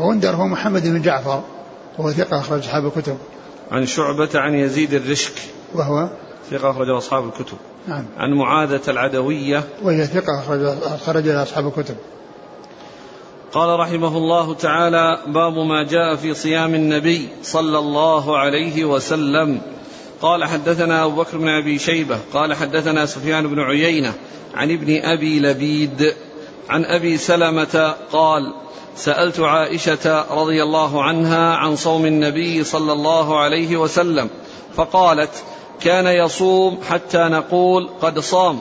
غندر هو محمد بن جعفر وهو ثقة أخرج أصحاب الكتب. عن شعبة عن يزيد الرشك وهو؟ ثقة أخرج أصحاب الكتب. نعم. عن معاذة العدوية وهي ثقة أخرج أصحاب الكتب. قال رحمه الله تعالى باب ما جاء في صيام النبي صلى الله عليه وسلم. قال حدثنا أبو بكر بن أبي شيبة قال حدثنا سفيان بن عيينة عن ابن أبي لبيد عن أبي سلمة قال سألت عائشة رضي الله عنها عن صوم النبي صلى الله عليه وسلم فقالت كان يصوم حتى نقول قد صام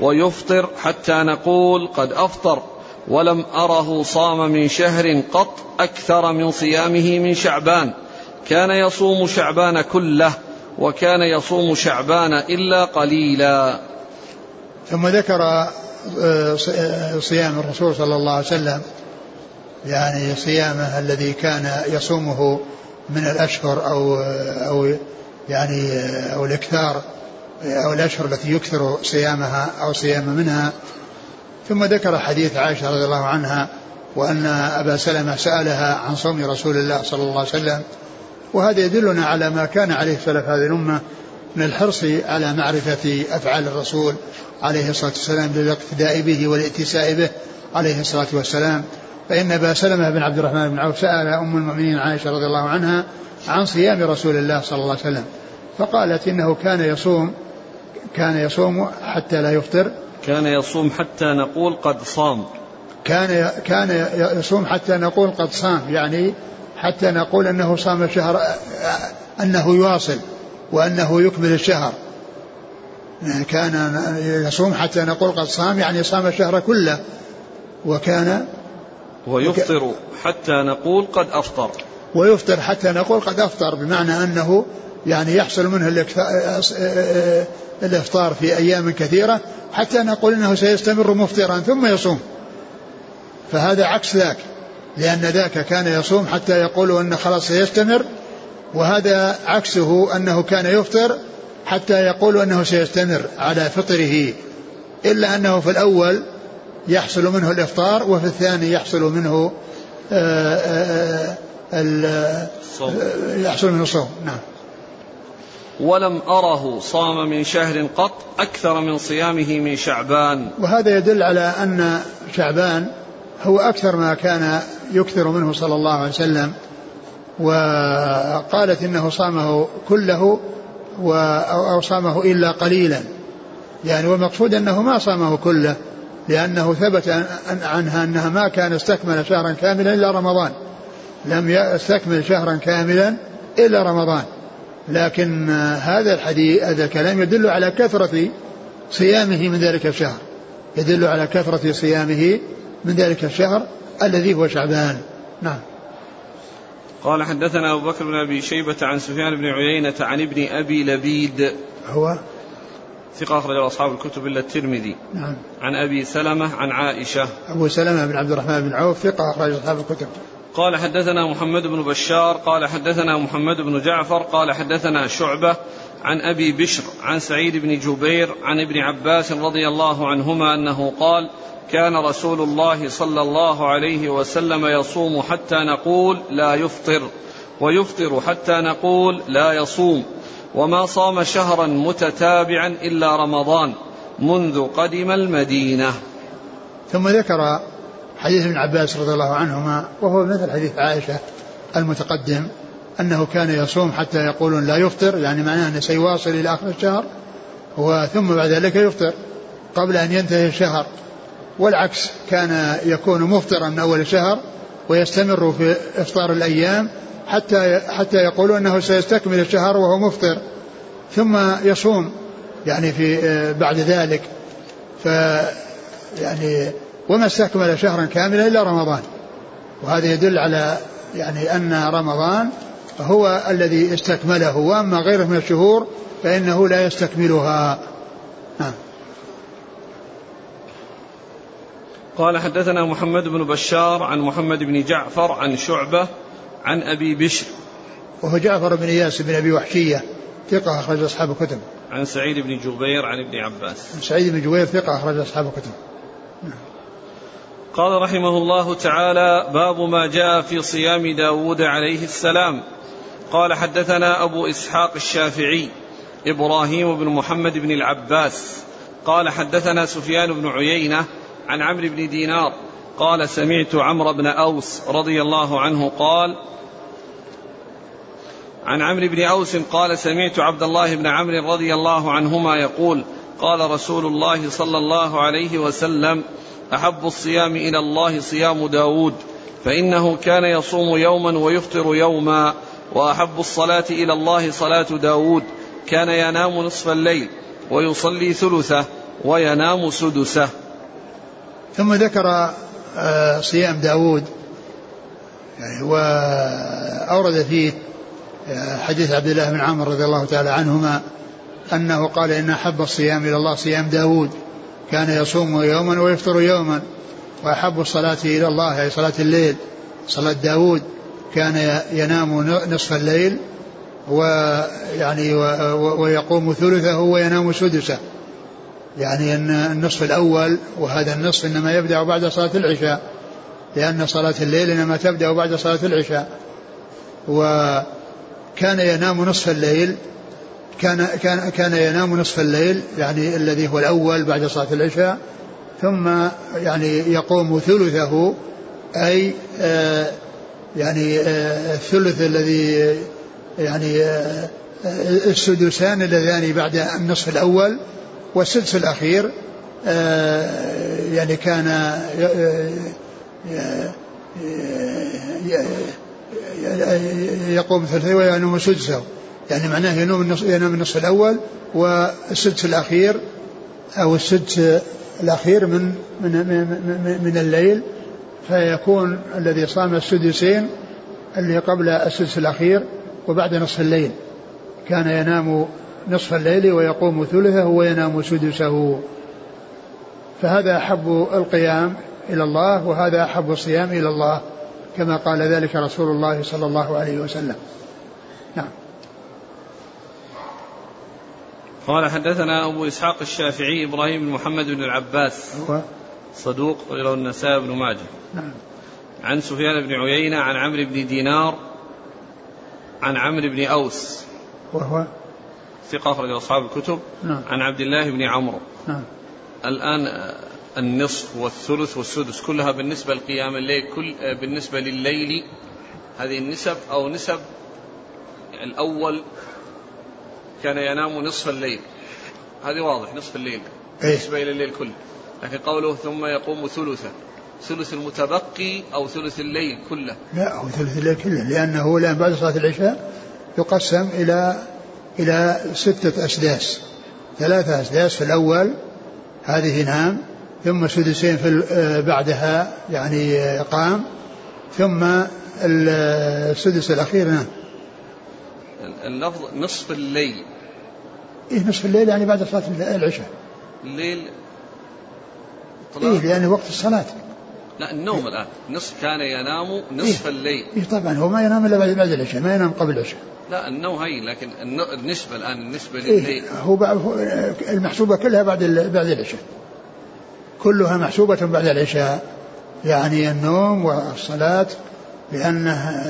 ويفطر حتى نقول قد أفطر ولم أره صام من شهر قط أكثر من صيامه من شعبان كان يصوم شعبان كله وكان يصوم شعبان إلا قليلا. ثم ذكر صيام الرسول صلى الله عليه وسلم يعني صيامه الذي كان يصومه من الأشهر أو أو يعني أو الإكثار أو الأشهر التي يكثر صيامها أو صيام منها. ثم ذكر حديث عائشة رضي الله عنها وأن أبا سلمة سألها عن صوم رسول الله صلى الله عليه وسلم. وهذا يدلنا على ما كان عليه سلف هذه الأمة من الحرص على معرفة أفعال الرسول عليه الصلاة والسلام للاقتداء به والائتساء به عليه الصلاة والسلام. فإن أبا سلمة بن عبد الرحمن بن عوف سأل أم المؤمنين عائشة رضي الله عنها عن صيام رسول الله صلى الله عليه وسلم فقالت إنه كان يصوم كان يصوم حتى لا يفطر. كان يصوم حتى نقول قد صام. كان كان يصوم حتى نقول قد صام يعني حتى نقول أنه صام شهر أنه يواصل وأنه يكمل الشهر. كان يصوم حتى نقول قد صام يعني صام الشهر كله. وكان ويفطر حتى نقول قد أفطر. ويفطر حتى نقول قد أفطر بمعنى أنه يعني يحصل منه الإفطار في أيام كثيرة حتى نقول أنه سيستمر مفطرا ثم يصوم. فهذا عكس ذاك لأن ذاك كان يصوم حتى يقول أنه خلاص سيستمر وهذا عكسه أنه كان يفطر حتى يقول أنه سيستمر على فطره إلا أنه في الأول يحصل منه الإفطار وفي الثاني يحصل منه آآ آآ آآ يحصل منه الصوم نعم. ولم أره صام من شهر قط أكثر من صيامه من شعبان. وهذا يدل على أن شعبان هو أكثر ما كان يكثر منه صلى الله عليه وسلم وقالت إنه صامه كله أو صامه إلا قليلا. يعني والمقصود أنه ما صامه كله. لأنه ثبت عنها أنها ما كان استكمل شهرا كاملا إلا رمضان. لم يستكمل شهرا كاملا إلا رمضان. لكن هذا الحديث هذا الكلام يدل على كثرة صيامه من ذلك الشهر. يدل على كثرة صيامه من ذلك الشهر الذي هو شعبان. نعم. قال حدثنا أبو بكر بن أبي شيبة عن سفيان بن عيينة عن ابن أبي لبيد. هو؟ ثقة أخرج أصحاب الكتب إلا الترمذي. نعم. عن أبي سلمة عن عائشة. أبو سلمة بن عبد الرحمن بن عوف ثقة أخرج أصحاب الكتب. قال حدثنا محمد بن بشار قال حدثنا محمد بن جعفر قال حدثنا شعبة عن أبي بشر عن سعيد بن جبير عن ابن عباس رضي الله عنهما أنه قال كان رسول الله صلى الله عليه وسلم يصوم حتى نقول لا يفطر ويفطر حتى نقول لا يصوم. وما صام شهرا متتابعا إلا رمضان منذ قدم المدينة. ثم ذكر حديث ابن عباس رضي الله عنهما وهو مثل حديث عائشة المتقدم أنه كان يصوم حتى يقولون لا يفطر يعني معناه انه سيواصل إلى آخر الشهر وثم بعد ذلك يفطر قبل أن ينتهي الشهر. والعكس كان يكون مفطرا من أول الشهر ويستمر في إفطار الأيام حتى حتى يقولون إنه سيستكمل الشهر وهو مفطر ثم يصوم يعني في آه، بعد ذلك. ف يعني وما استكمل شهرا كاملا إلا رمضان. وهذا يدل على يعني أن رمضان هو الذي استكمله وأما غيره من الشهور فإنه لا يستكملها. نعم. قال حدثنا محمد بن بشار عن محمد بن جعفر عن شعبة عن أبي بشر. وهو جعفر بن إياس بن أبي وحشية ثقة أخرج أصحاب الكتب. عن سعيد بن جبير عن ابن عباس. عن سعيد بن جبير ثقة أخرج أصحاب الكتب. قال رحمه الله تعالى باب ما جاء في صيام داود عليه السلام. قال حدثنا أبو إسحاق الشافعي إبراهيم بن محمد بن العباس. قال حدثنا سفيان بن عيينة عن عمرو بن دينار. قال سمعت عمرو بن أوس رضي الله عنه قال عن عمرو بن أوس قال سمعت عبد الله بن عمرو رضي الله عنهما يقول قال رسول الله صلى الله عليه وسلم أحب الصيام إلى الله صيام داود فإنه كان يصوم يوما ويفطر يوما وأحب الصلاة إلى الله صلاة داود كان ينام نصف الليل ويصلي ثلثه وينام سدسه. ثم ذكر آه، صيام داود يعني وأورد فيه حديث عبد الله بن عمرو رضي الله تعالى عنهما أنه قال إن أحب الصيام إلى الله صيام داود كان يصوم يوما ويفطر يوما. وأحب الصلاة إلى الله أي صلاة الليل صلاة داود كان ينام نصف الليل ويعني ويقوم ثلثه وينام سدسه. يعني أن النصف الأول وهذا النصف إنما يبدأ بعد صلاة العشاء. لأن صلاة الليل إنما تبدأ بعد صلاة العشاء. وكان ينام نصف الليل كان كان كان ينام نصف الليل يعني الذي هو الأول بعد صلاة العشاء ثم يعني يقوم ثلثه أي آه يعني آه الثلث الذي يعني آه السدسان اللذان بعد النصف الأول والسدس الأخير آه، يعني كان يقوم ثلثه وينوم سدسه. يعني معناه ينوم النصف, ينام النصف الأول والسدس الأخير أو السدس الأخير من من من, من الليل. فيكون الذي صام السدسين اللي قبل السدس الأخير وبعد نصف الليل. كان ينام نصف الليل ويقوم ثلثه وينام سدسه. فهذا أحب القيام إلى الله وهذا أحب الصيام إلى الله. كما قال ذلك رسول الله صلى الله عليه وسلم. نعم. قال حدثنا أبو إسحاق الشافعي إبراهيم بن محمد بن العباس. هو؟ صدوق غير النساء بن ماجه. نعم. عن سفيان بن عيينة عن عمرو بن دينار عن عمرو بن أوس. وهو؟ ثقة أخرج أصحاب الكتب. نعم. عن عبد الله بن عمرو. نعم. الآن النصف والثلث والسدس كلها بالنسبة لقيام الليل كل بالنسبة لليل هذه النسب أو نسب الأول كان ينام نصف الليل. هذه واضح نصف الليل إيه؟ بالنسبة إلى الليل كله. لكن قوله ثم يقوم ثلثا ثلث المتبقي أو ثلث الليل كله. لا هو ثلث الليل كله لأنه الآن بعد صلاة العشاء يقسم إلى إلى ستة أسداس ثلاثة أسداس في الأول هذه نام ثم سدسين في آه، بعدها يعني آه، قام. ثم السدس الأخير نام اللفظ نصف الليل. إيه نصف الليل يعني بعد صلاة العشاء. الليل؟ إيه لأنه وقت الصلاة. لا النوم الآن. نصف كان ينام نصف إيه؟ الليل. إيه طبعا هو ما ينام إلا بعد العشاء ما ينام قبل العشاء. لا النوم هي لكن النسبة الآن النسبة إيه، لليل إيه هو المحسوبة كلها بعد بعد العشاء. كلها محسوبة بعد العشاء يعني النوم والصلاة لأنه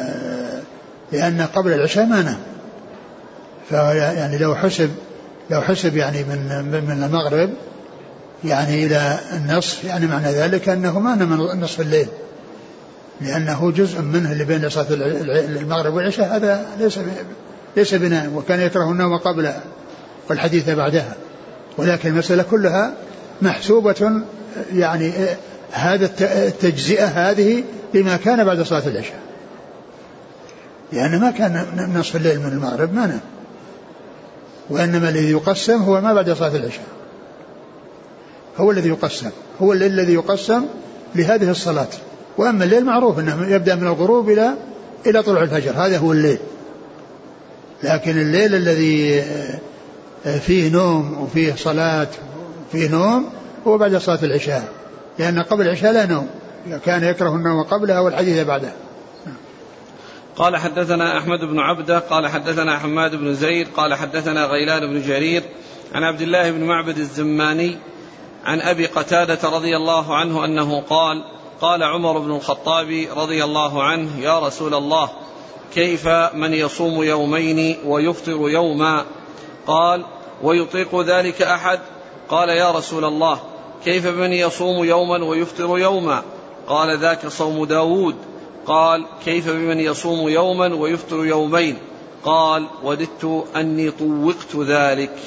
لأن قبل العشاء ما نام. فيعني لو حسب لو حسب يعني من من المغرب يعني إلى النصف يعني معنى ذلك أنه ما نام نصف الليل. لأنه جزء منه اللي بين صلاة المغرب والعشاء هذا ليس ليس بناء وكان يكره النوم قبل والحديث بعدها. ولكن المسألة كلها محسوبة يعني هذا التجزئة هذه لما كان بعد صلاة العشاء. لأن ما كان نصف الليل من المغرب ما نام. وإنما الذي يقسم هو ما بعد صلاة العشاء. هو الذي يقسم. هو الليل الذي يقسم لهذه الصلاة. وأما الليل معروف أنه يبدأ من الغروب إلى إلى طلوع الفجر. هذا هو الليل. لكن الليل الذي فيه نوم وفيه صلاة وفيه نوم هو بعد صلاة العشاء لأن قبل العشاء لا نوم كان يكره النوم قبلها والحديث بعدها. قال حدثنا أحمد بن عبده قال حدثنا حماد بن زيد قال حدثنا غيلان بن جرير عن عبد الله بن معبد الزماني عن أبي قتادة رضي الله عنه أنه قال قال عمر بن الخطاب رضي الله عنه يا رسول الله كيف من يصوم يومين ويفطر يوما؟ قال ويطيق ذلك أحد؟ قال يا رسول الله كيف من يصوم يوما ويفطر يوما؟ قال ذاك صوم داود. قال كيف بمن يصوم يوما ويفطر يومين؟ قال وددت أني طوقت ذلك.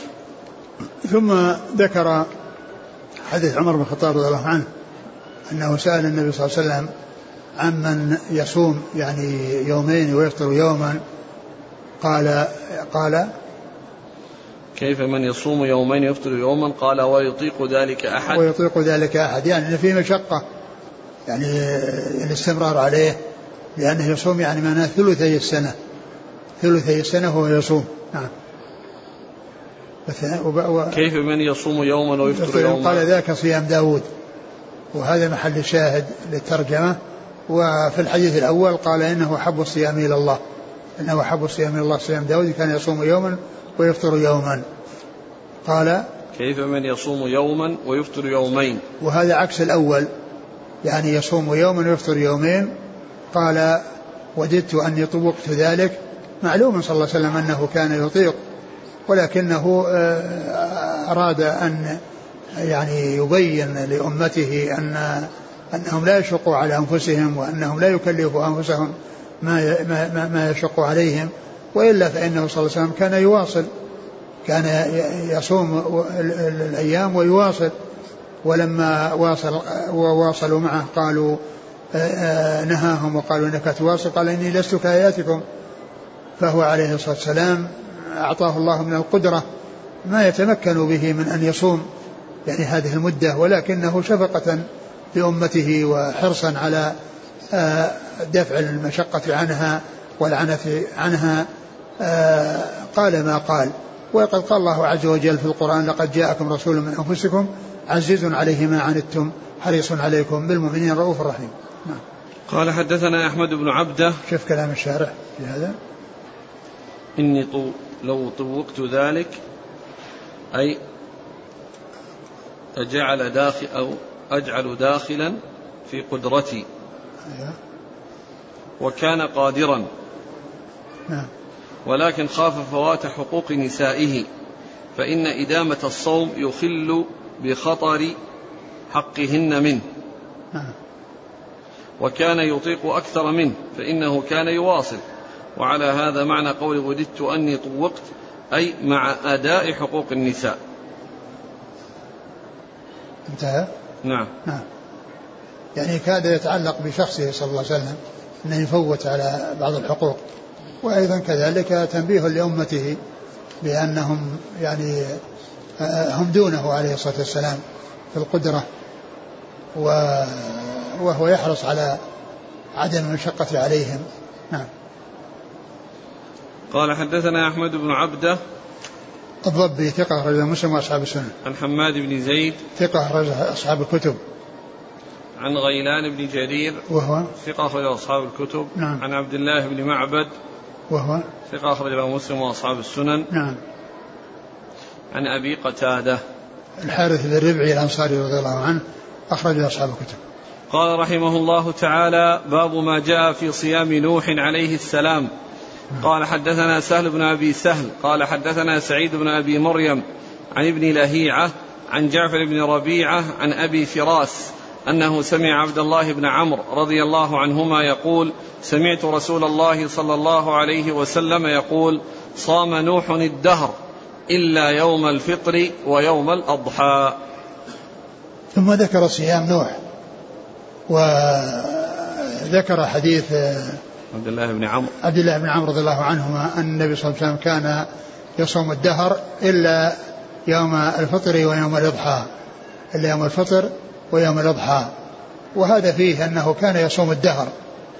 ثم ذكر حديث عمر بن الخطاب رضي الله عنه أنه سأل النبي صلى الله عليه وسلم عمن يصوم يعني يومين ويفطر يوما. قال قال كيف من يصوم يومين ويفطر يوما قال ويطيق ذلك أحد؟ ويطيق ذلك أحد. يعني في مشقة يعني الاستمرار عليه لأنه يصوم يعني معناه ثلثي السنة. ثلثي السنة هو يصوم. نعم. كيف من يصوم يوما ويفطر يوما؟ قال ذاك صيام داود. وهذا محل الشاهد للترجمة. وفي الحديث الأول قال إنه حب الصيام إلى الله. إنه حب الصيام إلى الله صيام داود. كان يصوم يوما ويفطر يوما. قال كيف من يصوم يوما ويفطر يومين؟ وهذا عكس الأول يعني يصوم يوما ويفطر يومين. قال وددت أني طوقت ذلك. معلوم صلى الله عليه وسلم أنه كان يطيق ولكنه آه، أراد أن يعني يبين لأمته أن أنهم لا يشقوا على أنفسهم وأنهم لا يكلفوا أنفسهم ما ما ما يشق عليهم. وإلا فإنه صلى الله عليه وسلم كان يواصل كان يصوم الأيام ويواصل. ولما واصل وواصلوا معه قالوا آه، آه، نهاهم وقالوا إنك تواصل قال إني لست كاياتكم فهو عليه الصلاة والسلام أعطاه الله من القدرة ما يتمكن به من أن يصوم يعني هذه المدة ولكنه شفقة بامته وحرصا على آه، دفع المشقة عنها والعنف عنها. قال ما قال وقد قال الله عز وجل في القرآن لقد جاءكم رسول من أنفسكم عزيز عليه ما عنتم حريص عليكم بالمؤمنين رؤوف رحيم نعم. قال حدثنا أحمد بن عبده شوف كلام الشارع في هذا إني طو لو طوقت ذلك أي أجعل داخل أو أجعل داخلا في قدرتي أيوة. وكان قادرا نعم. ولكن خاف فوات حقوق نسائه فإن إدامة الصوم يخل بخطر حقهن منه. وكان يطيق أكثر منه فإنه كان يواصل. وعلى هذا معنى قول وددت أني طوقت أي مع أداء حقوق النساء. انتهى؟ نعم. نعم. يعني كاد يتعلق بشخصه صلى الله عليه وسلم أنه يفوت على بعض الحقوق. وأيضا كذلك تنبيه لأمته بأنهم يعني هم دونه عليه الصلاة والسلام في القدرة وهو يحرص على عدم المشقة عليهم نعم قال حدثنا أحمد بن عبدة الضبي ثقة أخرج مسلم وأصحاب السنة. عن حماد بن زيد ثقة أخرج أصحاب الكتب. عن غيلان بن جرير وهو ثقة أخرج أصحاب الكتب. نعم. عن عبد الله بن معبد وهو ثقة أخرج له مسلم وأصحاب السنن. نعم. عن أبي قتادة. الحارث بن الربعي الأنصاري رضي الله عنه أخرج أصحاب الكتب. قال رحمه الله تعالى باب ما جاء في صيام نوح عليه السلام. قال حدثنا سهل بن أبي سهل. قال حدثنا سعيد بن أبي مريم. عن ابن لهيعة. عن جعفر بن ربيعة. عن أبي فراس. أنه سمع عبد الله بن عمرو رضي الله عنهما يقول سمعت رسول الله صلى الله عليه وسلم يقول صام نوح الدهر إلا يوم الفطر ويوم الأضحى. ثم ذكر صيام نوح وذكر حديث عبد الله بن عمرو. عبد الله بن عمرو رضي الله عنهما أن النبي صلى الله عليه وسلم كان يصوم الدهر إلا يوم الفطر ويوم الإضحى. إلا يوم الفطر ويوم الأضحى وهذا فيه أنه كان يصوم الدهر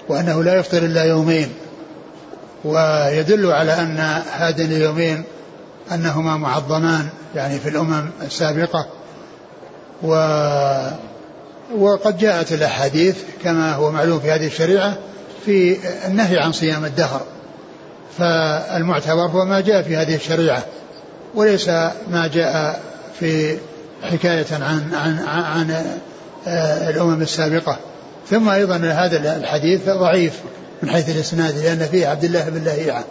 وأنه لا يفطر إلا يومين ويدل على أن هذين اليومين أنهما معظمان يعني في الأمم السابقة. و وقد جاءت الأحاديث كما هو معلوم في هذه الشريعة في النهي عن صيام الدهر فالمعتبر هو ما جاء في هذه الشريعة وليس ما جاء في حكاية عن عن عن آه، الأمم السابقة. ثم أيضا هذا الحديث ضعيف من حيث الإسناد لأن فيه عبد الله بن لهيعة.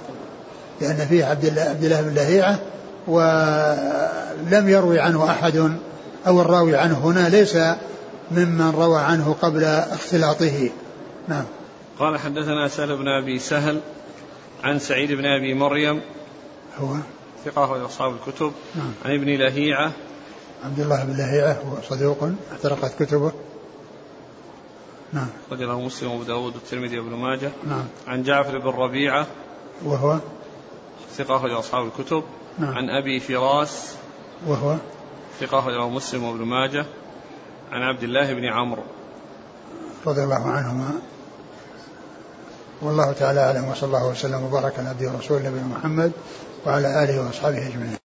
لأن فيه عبد الله عبد الله بن لهيعة ولم يروي عنه أحد أو الراوي عنه هنا ليس ممن روى عنه قبل اختلاطه. نعم. قال حدثنا سهل بن أبي سهل عن سعيد بن أبي مريم هو ثقة أصحاب الكتب نعم. عن ابن لهيعة عبد الله بن لهيعة هو صدوق احترقت كتبه. نعم. له مسلم وأبو داود والترمذي وابن ماجه. نعم. عن جعفر بن ربيعة. وهو؟ ثقة أخرج أصحاب الكتب. نعم. عن أبي فراس. وهو؟ ثقة أخرجه مسلم وابن ماجه. عن عبد الله بن عمرو. رضي الله عنهما. والله تعالى أعلم وصلى الله وسلم وبارك على عبده ورسوله نبينا محمد وعلى آله وأصحابه أجمعين.